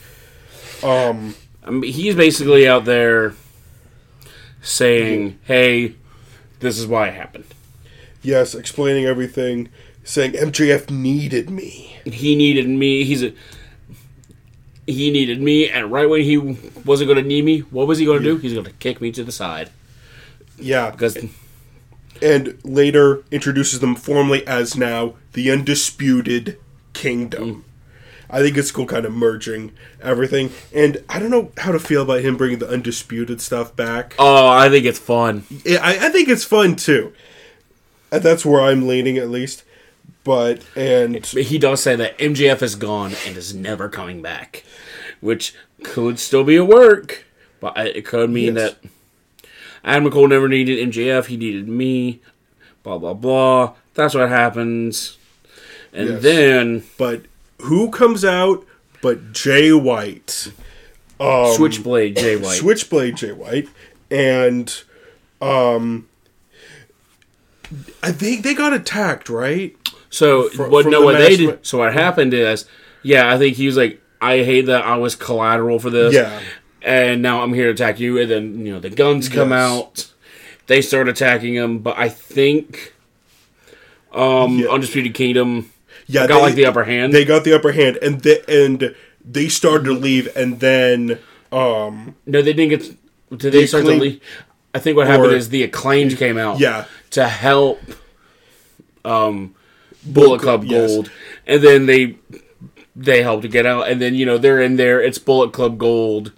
Um. I mean, he's basically out there saying, "Hey, this is why it happened." Yes, explaining everything, saying MJF needed me. He needed me. He's a. He needed me, and right when he wasn't going to need me, what was he going to do? He's going to kick me to the side Yeah, because and later introduces them formally as now the undisputed kingdom. Mm. I think it's cool, kind of merging everything, and I don't know how to feel about him bringing the undisputed stuff back. oh, I think it's fun. Yeah, I, I think it's fun too. That's where I'm leaning at least. But and he does say that MJF is gone and is never coming back, which could still be a work, but it could mean Yes. that Adam Cole never needed MJF. He needed me. Blah blah blah. That's what happens. And Yes. then but who comes out but Jay White, Switchblade Jay White. Switchblade Jay White, and um, I think they got attacked, right? So what? from No, the what they did. So what happened is, yeah, I think he was like, I hate that I was collateral for this. Yeah. and now I'm here to attack you. And then you know the guns come Yes. out. They start attacking him, but I think um Yeah. Undisputed Kingdom Yeah, got like the upper hand. They got the upper hand, and they, and they started to leave, and then um, no, they didn't get. Did they start to leave? I think what happened Or- is the acclaimed came out. yeah, to help um Bullet Club yes. Gold, and then they they help to get out, and then you know they're in there. It's Bullet Club Gold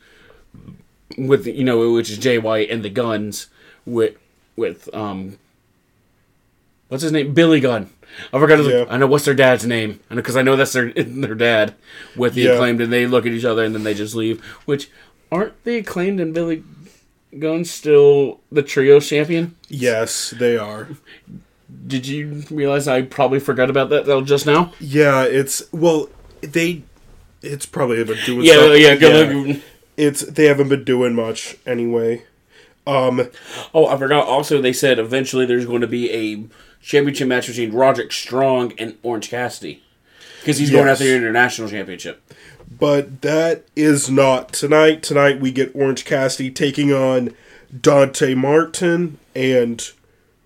with you know which is Jay White and the guns with with um what's his name Billy Gunn. I forgot. His, Yeah. I know what's their dad's name, and because I know that's their their dad with the Yeah. acclaimed, and they look at each other and then they just leave. Which aren't the acclaimed and Billy Gunn still the trio champion? yes, they are. Did you realize I probably forgot about that though just now? Yeah, it's well, they. It's probably been doing. Yeah, stuff. yeah. Go look. It's they haven't been doing much anyway. Um, Oh, I forgot. Also, they said eventually there's going to be a championship match between Roderick Strong and Orange Cassidy because he's going Yes. after the international championship. but that is not tonight. Tonight we get Orange Cassidy taking on Dante Martin and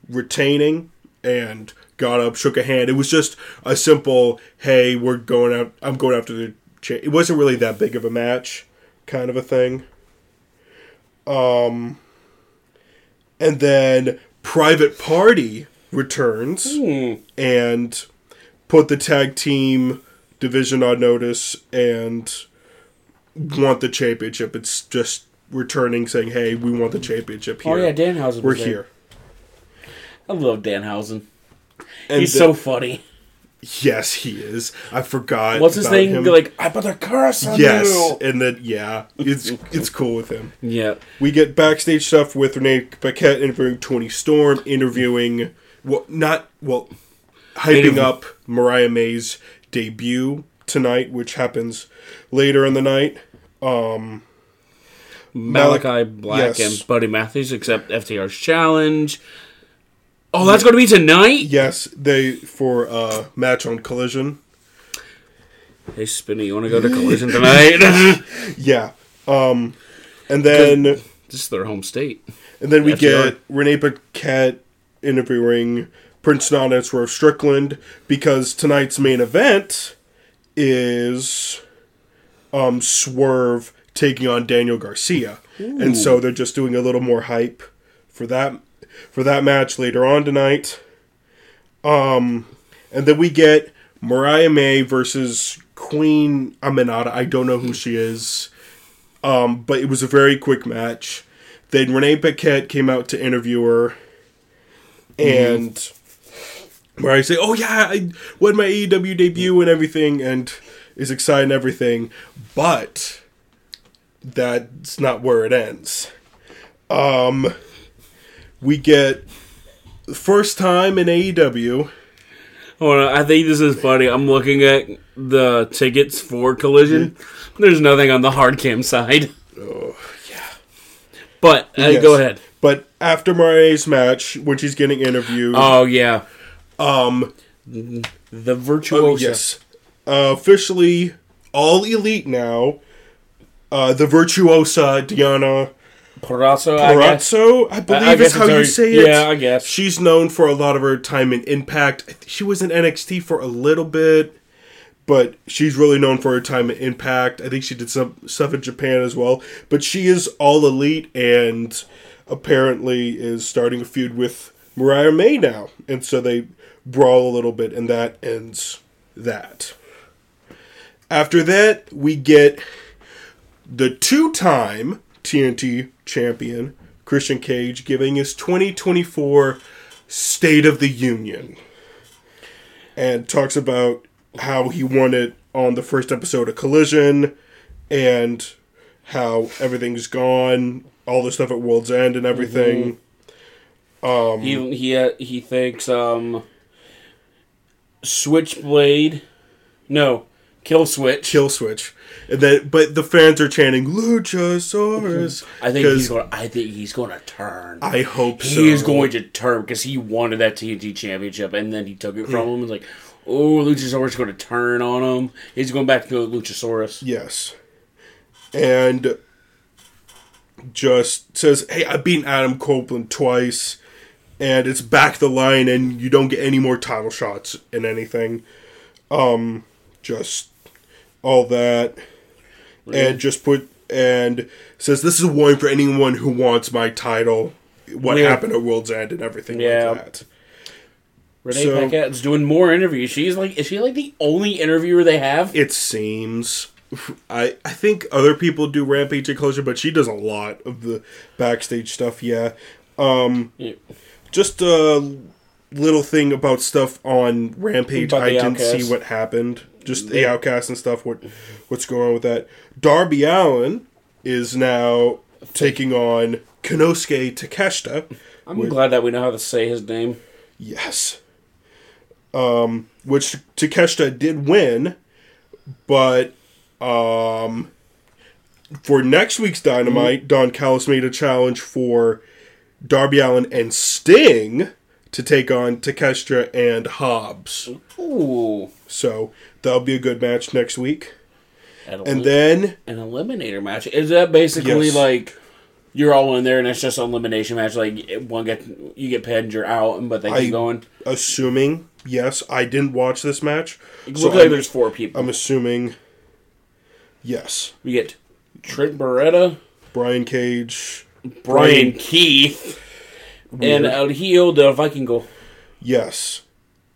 retaining and got up, shook a hand. It was just a simple, "Hey, we're going out. I'm going after the." Cha-. It wasn't really that big of a match, kind of a thing. Um, and then Private Party returns and put the tag team division on notice and want the championship. It's just returning saying, "Hey, we want the championship here. Oh yeah, Danhausen. we're there. here." I love Danhausen. And He's the- so funny. yes, he is. I forgot. What's his thing? him. Like I put a curse on yes, you. and then yeah, it's it's cool with him. Yeah. We get backstage stuff with Renee Paquette interviewing Toni Storm, interviewing well, not well, hyping up Mariah May's debut tonight, which happens later in the night. Um, Malakai Black yes. and Buddy Matthews accept FTR's challenge. Oh, that's going to be tonight. Yes, they for uh match on Collision. Hey, Spinny, you want to go to Collision tonight? Yeah. Um and then this is their home state. and then we FTR. get Renee Paquette interviewing Prince and Swerve Strickland because tonight's main event is um Swerve taking on Daniel Garcia. And so they're just doing a little more hype for that for that match later on tonight. Um and then we get Mariah May versus Queen Aminata. I don't know who she is. Um, but it was a very quick match. Then Renee Paquette came out to interview her, and where I say, "Oh yeah, I won my AEW debut and everything, and is excited and everything," but that's not where it ends. Um, we get first time in AEW. Hold on, I think this is funny. I'm looking at the tickets for Collision. There's nothing on the hard cam side. Oh yeah. But uh, Yes. go ahead. But after Mariah's match, when she's getting interviewed, Oh yeah, um, the virtuoso. Oh, yes. Uh, officially all elite now. Uh, the virtuosa Deonna Purrazzo. I. Purrazzo, I, believe I is how you say it. Yeah, I guess. She's known for a lot of her time in Impact. She was in NXT for a little bit, but she's really known for her time in Impact. I think she did some stuff in Japan as well. But she is all elite and apparently is starting a feud with Mariah May now. And so they brawl a little bit, and that ends that. After that, we get the two time TNT champion, Christian Cage, giving his 2024 State of the Union. And talks about how he won it on the first episode of Collision and how everything's gone, all the stuff at World's End and everything. Um, He he uh, he thinks um, Switchblade, no, Kill Switch. Kill Switch. And then, but the fans are chanting Luchasaurus. I think he's going. I think he's going to turn. I hope so. he is going to turn because he wanted that TNT championship and then he took it from him. It's like, oh, Luchasaurus is going to turn on him. He's going back to Luchasaurus. Yes. And just says, hey, I've beaten Adam Copeland twice, and it's back the line, and you don't get any more title shots in anything. Um, just all that. And just put, and says, this is a warning for anyone who wants my title. What happened at World's End and everything Yeah. like that. Renee So- Paquette's doing more interviews. She's like, is she like the only interviewer they have? It seems. I I think other people do Rampage and Closure, but she does a lot of the backstage stuff. Yeah. Um, Yeah. just a little thing about stuff on Rampage. About I didn't Outcast. see what happened. Just the Outcast and stuff. What what's going on with that? Darby Allin is now taking on Konosuke Takeshita. I'm glad that we know how to say his name. Yes. Um, which Takeshita did win, but um, for next week's Dynamite, Don Callis made a challenge for Darby Allin and Sting to take on Takeshita and Hobbs. Ooh. So that'll be a good match next week. An And then an eliminator match. Is that basically Yes. like you're all in there and it's just an elimination match? Like one get you get pinned, you're out, but they keep I- going. assuming, yes, I didn't watch this match. It so looks like I'm, there's four people. I'm assuming, yes, we get Trent Beretta, Brian Cage, Bryan Keith, and El Hijo del Vikingo. Yes,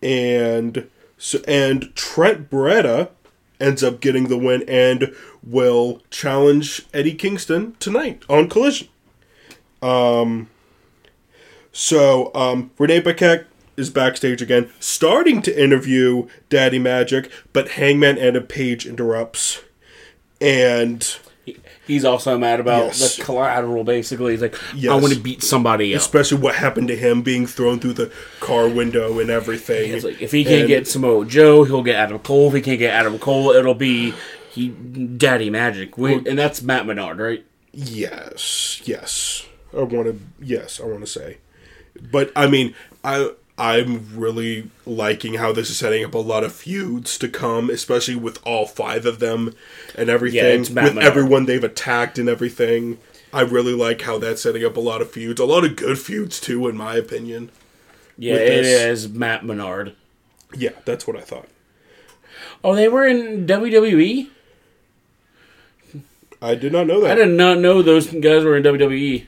and so and Trent Beretta ends up getting the win and will challenge Eddie Kingston tonight on Collision. Um. So um, Renee Paquette is backstage again, starting to interview Daddy Magic, but Hangman Adam Page interrupts, and He's also mad about Yes. the collateral. Basically, he's like, I want to beat somebody else. especially what happened to him being thrown through the car window and everything. It's like if he can't And- get Samoa Joe, he'll get Adam Cole. If he can't get Adam Cole, it'll be he Daddy Magic, we, and that's Matt Menard, right? Yes, yes. I want to. Yes, I want to say, but I mean, I I'm really liking how this is setting up a lot of feuds to come, especially with all five of them and everything. it's Matt with everyone they've attacked and everything. I really like how that's setting up a lot of feuds, a lot of good feuds too, in my opinion. Yeah, it is Matt Menard. Yeah, that's what I thought. Oh, they were in WWE. I did not know that. I did not know those guys were in WWE.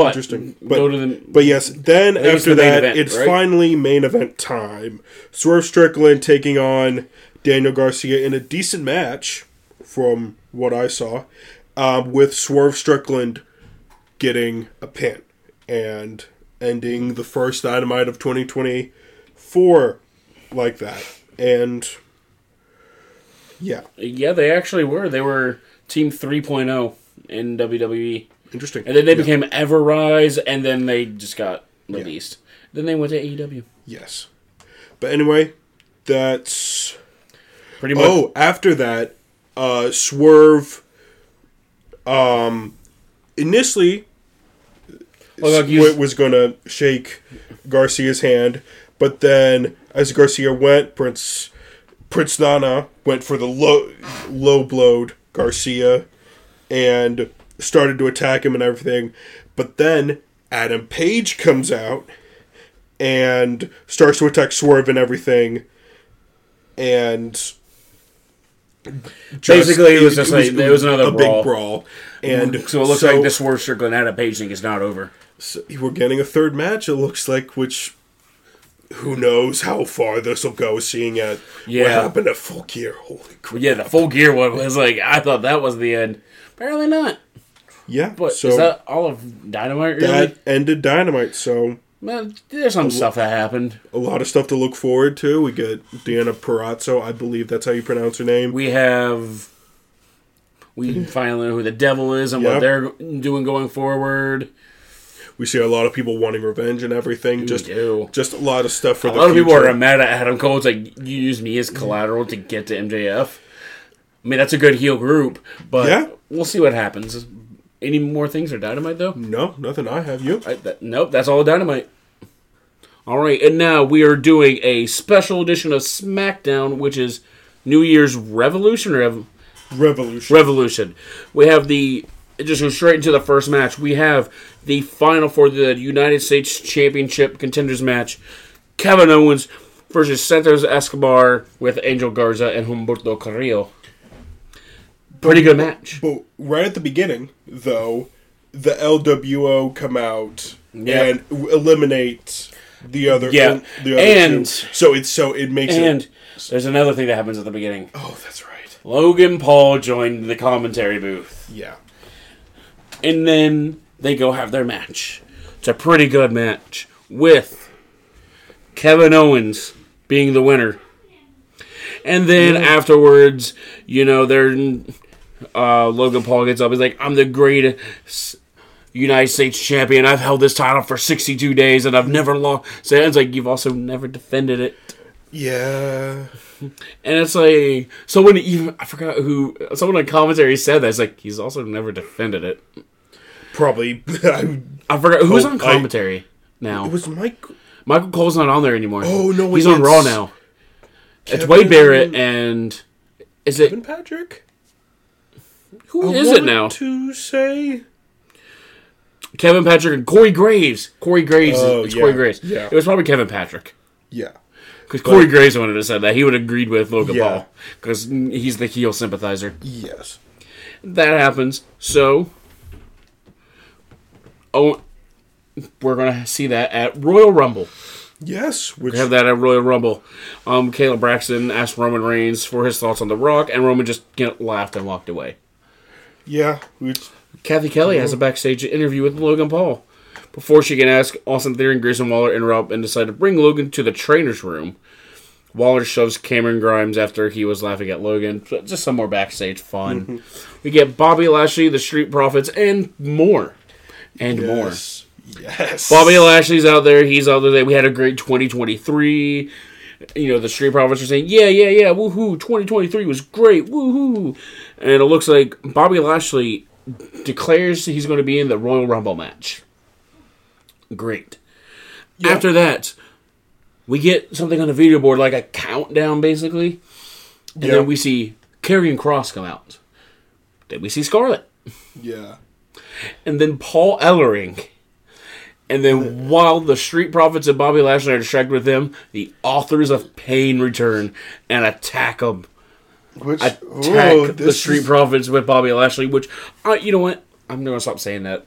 But Interesting. But, go to the but yes, then after the that, event, it's right? finally main event time. Swerve Strickland taking on Daniel Garcia in a decent match, from what I saw, um, with Swerve Strickland getting a pin and ending the first Dynamite of 2024 like that. And yeah, yeah, they actually were. They were Team 3.0 in WWE. Interesting. And then they Yeah. became Everrise, and then they just got released. Then they went to AEW. yes. But anyway, that's Pretty much. Oh, after that, uh, Swerve. Um, initially, Well, like Swerve was gonna shake Garcia's hand, but then as Garcia went, Prince Prince Nana went for the low low blowed Garcia, and started to attack him and everything. But then Adam Page comes out and starts to attack Swerve and everything, and just- Basically, it was just like- it was another a brawl. big brawl, and so it looks like this Swerve Strickland Adam Page thing is not over. so we're getting a third match. It looks like, which who knows how far this will go. Seeing at what happened at Full Gear, holy crap! Yeah, the full gear one was like I thought that was the end. Apparently not. Yeah, But so is that all of Dynamite? Really? that ended Dynamite. So Man, there's some stuff that happened. a lot of stuff to look forward to. We get Deonna Purrazzo, I believe that's how you pronounce her name. We have. We finally know who the devil is and Yep. what they're doing going forward. We see a lot of people wanting revenge and everything. Just do. just a lot of stuff for A the lot of people are mad at Adam Cole. It's like you use me as collateral to get to MJF. I mean, that's a good heel group, but Yeah. we'll see what happens. Any more things are dynamite though? No, nothing. I have you. I, that, nope, that's all dynamite. All right, and now we are doing a special edition of SmackDown, which is New Year's Revolution. Rev- Revolution. Revolution. We have the it just goes straight into the first match. We have the final for the United States Championship contenders match: Kevin Owens versus Santos Escobar with Angel Garza and Humberto Carrillo. Pretty good match. But right at the beginning, though, the LWO come out Yeah. and eliminate the other. Yeah. the other And- two. so it's so it makes And it. there's another thing that happens at the beginning. Oh, that's right. Logan Paul joined the commentary booth. Yeah. and then they go have their match. It's a pretty good match with Kevin Owens being the winner. And then afterwards, you know, they're uh, Logan Paul gets up. He's like, "I'm the greatest United States champion. I've held this title for 62 days, and I've never lost." So it's like you've also never defended it. Yeah. And it's like someone even I forgot who someone on commentary said that. It's like he's also never defended it. Probably. I, I forgot who's Oh, on I- commentary now. it was Mike. Michael Cole's not on there anymore. Oh, no, he's on Raw it's now. It's Kevin- Wade Barrett and is it Kevin Patrick? Who is it now? To say. Kevin Patrick and Corey Graves. Corey Graves. Oh, it's yeah, Corey Graves. yeah. It was probably Kevin Patrick Yeah. because Corey Graves wanted to say that he would have agreed with Logan Yeah. Paul because he's the heel sympathizer. Yes. That happens. So, oh, we're gonna see that at Royal Rumble. Yes. Which. have that at Royal Rumble. Um, Kayla Braxton asked Roman Reigns for his thoughts on The Rock, and Roman just you know, laughed and walked away. Yeah. Which. Cathy Kelley has a mm-hmm. backstage interview with Logan Paul. Before she can ask, Austin Theory and Grayson Waller interrupt and decide to bring Logan to the trainer's room. Waller shoves Cameron Grimes after he was laughing at Logan. Just some more backstage fun. Mm-hmm. we get Bobby Lashley, the Street Profits, and more. And more. Yes. Yes. Bobby Lashley's out there. He's out there. We had a great 2023. You know, the Street Profits are saying, yeah, yeah, yeah, woohoo, 2023 was great, woohoo. And it looks like Bobby Lashley declares he's going to be in the Royal Rumble match. Great. After that, we get something on the video board, like a countdown, basically. And Yeah. then we see Karrion Kross come out. Then we see Scarlett. Yeah. And then Paul Ellering. And then while the Street Profits and Bobby Lashley are distracted with them, the authors of Pain return and attack them. Which Attack oh, the Street is- Profits with Bobby Lashley, which, uh, you know what? I'm to stop saying that.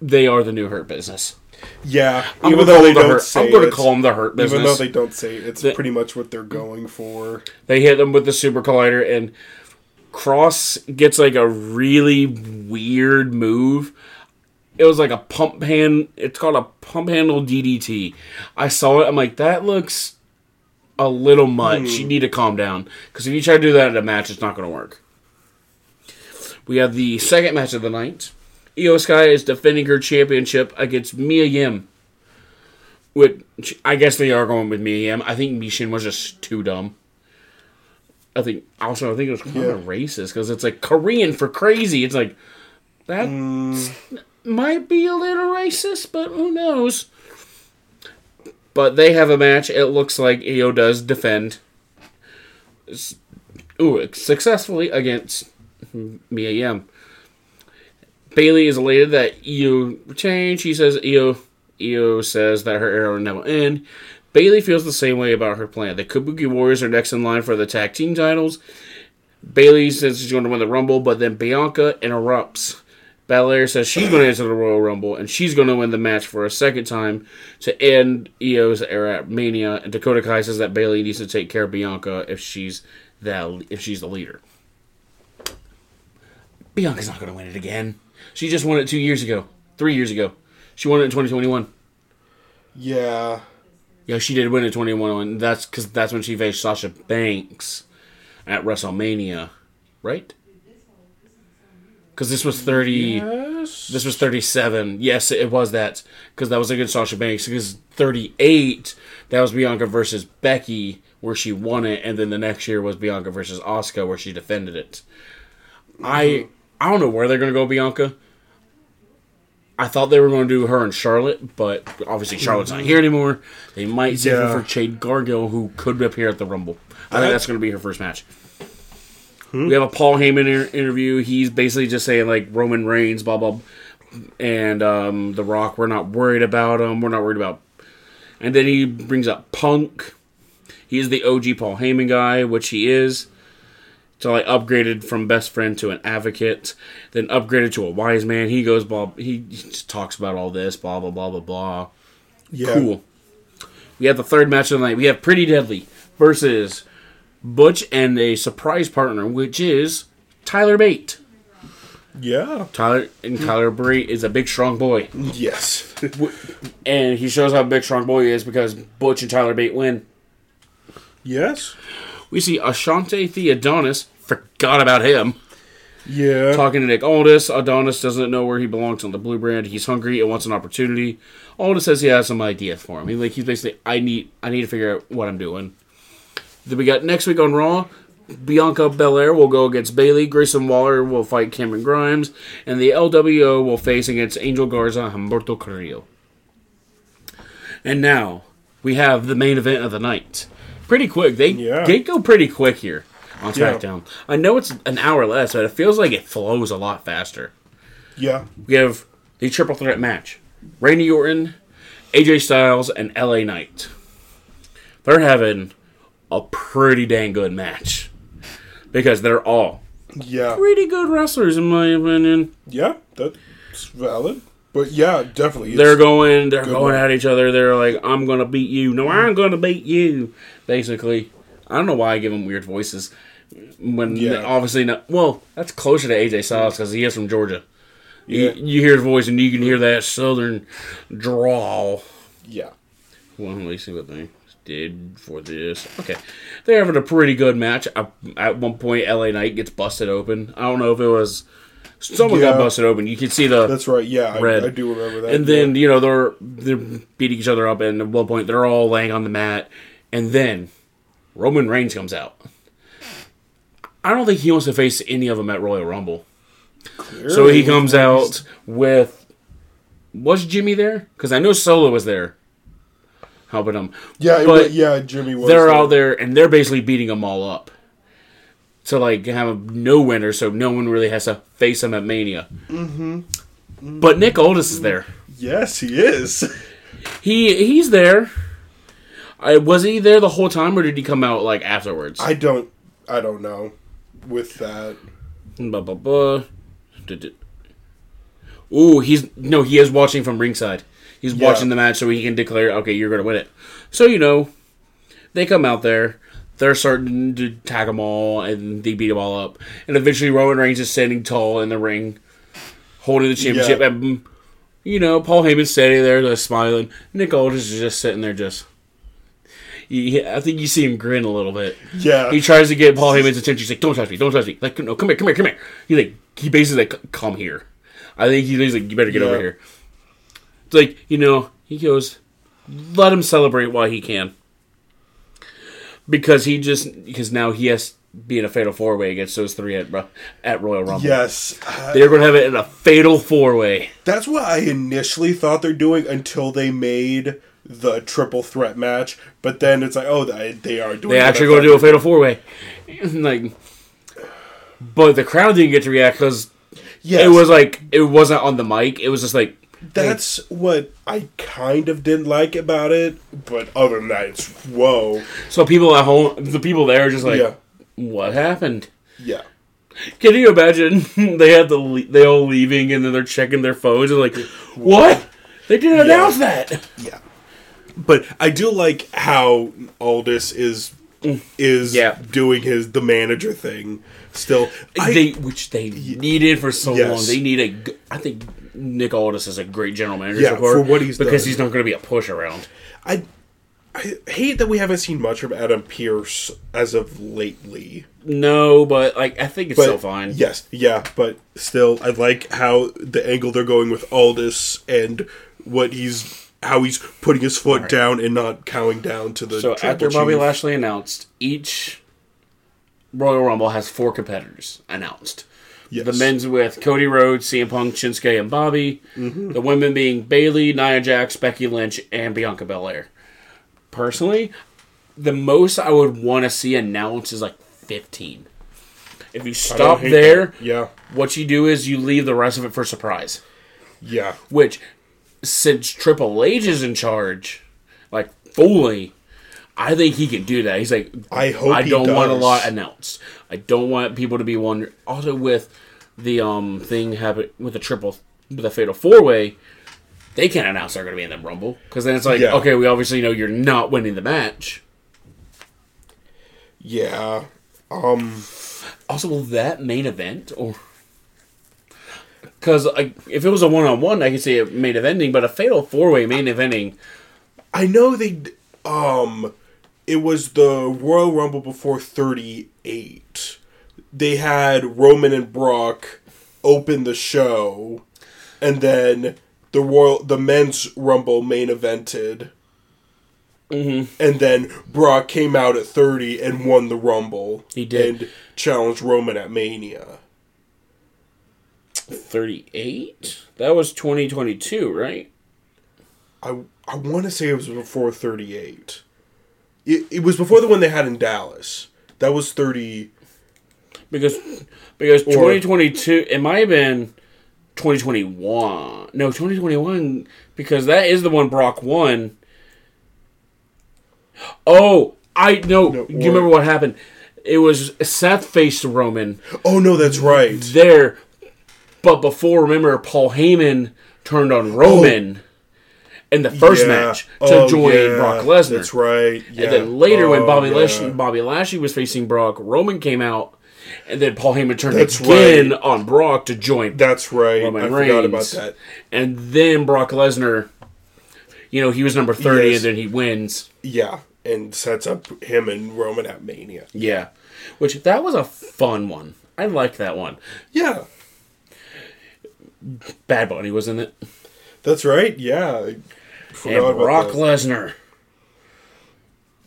They are the new Hurt Business. Yeah. I'm even gonna though call they them the don't hurt. say I'm going to call them the Hurt Business. even though they don't say it, it's The- pretty much what they're going for. They hit them with the Super Collider, and Kross gets like a really weird move. It was like a pump hand. It's called a pump handle DDT. I saw it. I'm like, that looks a little much. You hmm. need to calm down because if you try to do that at a match, it's not going to work. We have the second match of the night. Iyo Sky is defending her championship against Mia Yim. Which I guess they are going with Mia Yim. I think Michin was just too dumb. I think also I think it was kind of racist because it's like Korean for crazy. It's like that hmm. might be a little racist, but who knows? But they have a match. It looks like Iyo does defend. Ooh, successfully against Mia Yim. Bayley is elated that Iyo retained. She says Iyo Iyo says that her era will never end. Bayley feels the same way about her plan. The Kabuki Warriors are next in line for the tag team titles. Bayley says she's going to win the Rumble, but then Bianca interrupts. Belair says she's going to enter the Royal Rumble and she's going to win the match for a second time to end Iyo's era at Mania. And Dakota Kai says that Bayley needs to take care of Bianca if she's that if she's the leader. Bianca's not going to win it again. She just won it two years ago, three years ago. She won it in 2021. Yeah. Yeah, she did win it in 2021. That's because that's when she faced Sasha Banks at WrestleMania, right? Because this was 30. Yes. This was 37. Yes, it was that. Because that was against Sasha Banks. Because 38, that was Bianca versus Becky, where she won it. And then the next year was Bianca versus Asuka, where she defended it. I mm-hmm. I don't know where they're going to go, Bianca. I thought they were going to do her and Charlotte, but obviously Charlotte's not mm-hmm. here anymore. They might save Yeah. her for Jade Cargill, who could appear at the Rumble. I think that's going to be her first match. We have a Paul Heyman inter- interview. He's basically just saying like Roman Reigns, blah blah, and um, The Rock. We're not worried about him. We're not worried about. And then he brings up Punk. He is the OG Paul Heyman guy, which he is. So I upgraded from best friend to an advocate, then upgraded to a wise man. He goes blah. He just talks about all this, blah blah blah blah blah. Yeah. Cool. We have the third match of the night. We have Pretty Deadly versus Butch and a surprise partner, which is Tyler Bate. Yeah. Tyler and Tyler Bate is a big strong boy, Yes. and he shows how big strong boy he is because Butch and Tyler Bate win. yes. We see Ashante Thee Adonis. Forgot about him. Yeah. Talking to Nick Aldis, Adonis doesn't know where he belongs on the blue brand. He's hungry and wants an opportunity. Aldis says he has some idea for him. He like he's basically I need I need to figure out what I'm doing. Then we got next week on Raw. Bianca Belair will go against Bayley. Grayson Waller will fight Cameron Grimes, and the LWO will face against Angel Garza and Humberto Carrillo. And now we have the main event of the night. Pretty quick. They Yeah. they go pretty quick here on Yeah. SmackDown. I know it's an hour less, but it feels like it flows a lot faster. Yeah. We have the triple threat match: Randy Orton, AJ Styles, and LA Knight. They're having a pretty dang good match because they're all Yeah. pretty good wrestlers, in my opinion. Yeah. That's valid. But yeah, definitely. They're going, they're going one. at each other. They're like, "I'm gonna beat you." No, I'm gonna beat you. Basically, I don't know why I give them weird voices when Yeah. obviously not. Well, that's closer to AJ Styles because he is from Georgia. Yeah. You, you hear his voice and you can hear that southern drawl. Yeah. Well, let me see what they did for this. Okay, they're having a pretty good match. Uh, At one point, LA Knight gets busted open. I don't know if it was someone got busted open. You can see the That's right. Yeah. Red. I, I do remember that. and then you know they're they're beating each other up, and at one point they're all laying on the mat, And then Roman Reigns comes out. I don't think he wants to face any of them at Royal Rumble. So he comes out with. Was Jimmy there? Because I know Solo was there helping him. Yeah, but was, yeah, Jimmy was. they're there. out there and they're basically beating them all up to like have a no winner, so no one really has to face them at Mania. Mm-hmm. But Nick Aldis is there. Yes, he is. He he's there. I, was he there the whole time, or did he come out like afterwards? I don't. I don't know. With that, Blah, blah, blah. Ooh, he's no, he is watching from ringside. He's Yeah. watching the match so he can declare, okay, you're going to win it. So you know, they come out there, they're starting to tag them all, and they beat them all up, and eventually Roman Reigns is standing tall in the ring, holding the championship, Yeah. and you know Paul Heyman's standing there, just smiling. Nick Aldis is just sitting there, just. I think you see him grin a little bit. yeah, He tries to get Paul Heyman's attention. He's like, "Don't touch me! Don't touch me!" Like, no, come here, come here, come here. He like, he basically like, "Come here." I think he's like, "You better get over here." It's like you know, he goes, "Let him celebrate while he can," because he just because now he has to be in a fatal four way against those three at at Royal Rumble. yes. Uh, They're going to have it in a fatal four way. that's what I initially thought they're doing until they made the triple threat match. But then it's like, oh, they, they are doing. They actually going to do a fatal four way, like. But the crowd didn't get to react because Yes, it was like it wasn't on the mic. It was just like That's what I kind of didn't like about it. But other than that, it's whoa. So people at home, the people there, are just like, Yeah. what happened? Yeah. Can you imagine? they had the le- they all leaving, and then they're checking their phones and like, what? They didn't announce that. Yeah. But I do like how Aldis is is Yeah. doing his the manager thing still. I, they which they needed for so Yes. long. They need a I think Nick Aldis is a great general manager Yeah, far for what he's because done. he's not going to be a push around. I I hate that we haven't seen much of Adam Pearce as of lately. No, but like I think it's But still fine. Yes, yeah, but still, I like how the angle they're going with Aldis and what he's how he's putting his foot down and not cowing down to the. So after Bobby Lashley announced, each Royal Rumble has four competitors announced. Yes. The men's with Cody Rhodes, CM Punk, Shinsuke, and Bobby. The women being Bayley, Nia Jax, Becky Lynch, and Bianca Belair. Personally, the most I would want to see announced is like 15. If you stop there, that. Yeah, what you do is you leave the rest of it for surprise. yeah, Which, since Triple H is in charge, like fully, I think he can do that. He's like, I hope I don't want a lot announced. I don't want people to be wondering. Also, with the um thing happen with the triple, with the fatal four way, they can't announce they're going to be in the Rumble because then it's like, Yeah. okay, we obviously know you're not winning the match. yeah. Um, Also, will that main event or? Because like, if it was a one on one, I could say a main eventing, but a fatal four way main eventing. I know they. Um, it was the Royal Rumble before thirty eight. They had Roman and Brock open the show, and then the Royal the men's Rumble main evented. Mhm. And then Brock came out at 30 and won the Rumble. He did. And challenged Roman at Mania. 38 that was 2022 right I, I want to say it was before 38. It, it was before the one they had in Dallas. That was 30. because because 2022 it might have been 2021 no 2021 because that is the one brock won oh i know No, you remember what happened it was seth faced roman Oh, no, that's right. there but before remember paul heyman turned on oh, roman in the first Yeah. match to Oh, join yeah, brock lesnar That's right. Yeah. And then later, when Oh, Bobby yeah. Lashley, Bobby Lashley was facing Brock, Roman came out, and then Paul Heyman turned That's again right. on Brock to join, That's right. Roman I forgot about that. and then Brock Lesnar. You know, he was number thirty, Yes. and then he wins. Yeah. And sets up him and Roman at Mania. Yeah, which that was a fun one. I liked that one. Yeah. Bad Bunny was in it, That's right. Yeah. And Brock. Lesnar.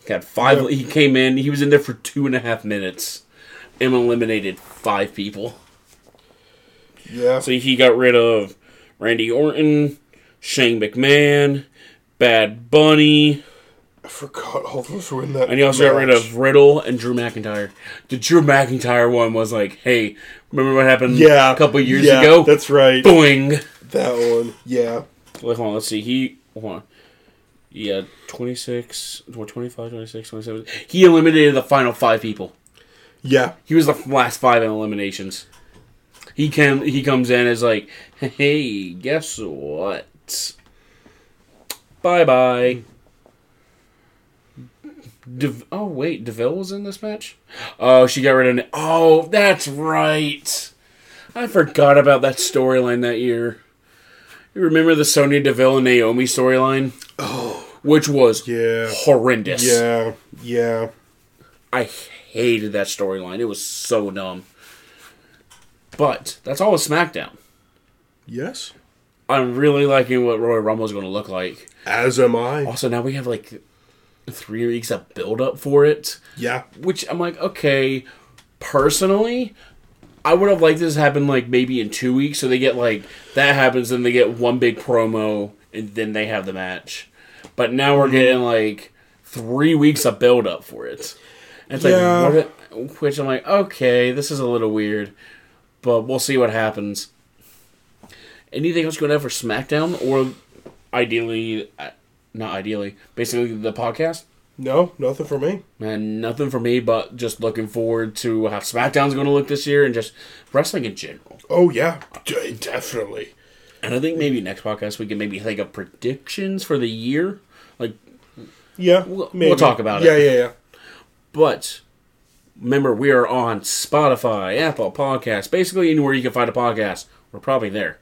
Got five. Yeah. He came in. He was in there for two and a half minutes, and eliminated five people. Yeah. So he got rid of Randy Orton, Shane McMahon, Bad Bunny, I forgot all those were in that. and he also got rid of Riddle and Drew McIntyre. The Drew McIntyre one was like, hey, remember what happened Yeah. a couple years yeah, ago? That's right. Boing. That one. Yeah. Wait, hold on. Let's see. He hold on. Yeah, 26, what, 25, 26, 27. He eliminated the final five people. Yeah. He was the last five in eliminations. He can he comes in as like, hey, guess what? Bye bye. Dev- oh wait, Deville was in this match. Oh, she got rid of. Oh, that's right. I forgot about that storyline that year. You remember the Sonya Deville and Naomi storyline? Oh, which was Yeah. horrendous. Yeah. Yeah. I hated that storyline. It was so dumb. But that's all with SmackDown. Yes. I'm really liking what Royal Rumble is going to look like. As am I. Also, now we have like three weeks of build up for it, Yeah. which I'm like, okay. Personally, I would have liked this to happen like maybe in two weeks, so they get like that happens, then they get one big promo, and then they have the match. But now we're getting like three weeks of build up for it. And it's Yeah. like, what which I'm like, okay, this is a little weird, but we'll see what happens. Anything else going to have for SmackDown, or ideally, uh, not ideally, basically the podcast? No, nothing for me. And nothing for me, but just looking forward to how SmackDown's going to look this year, and just wrestling in general. Oh yeah, D- definitely. And I think maybe next podcast we can maybe think of predictions for the year, like Yeah, We'll- we'll talk about it. Yeah, yeah, yeah. But remember, we are on Spotify, Apple Podcasts, basically anywhere you can find a podcast. We're probably there.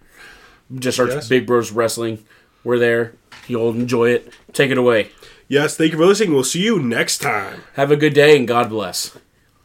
Just search Yes. Big Bros Wrestling. We're there. You'll enjoy it. Take it away. Yes, thank you for listening. We'll see you next time. Have a good day and God bless.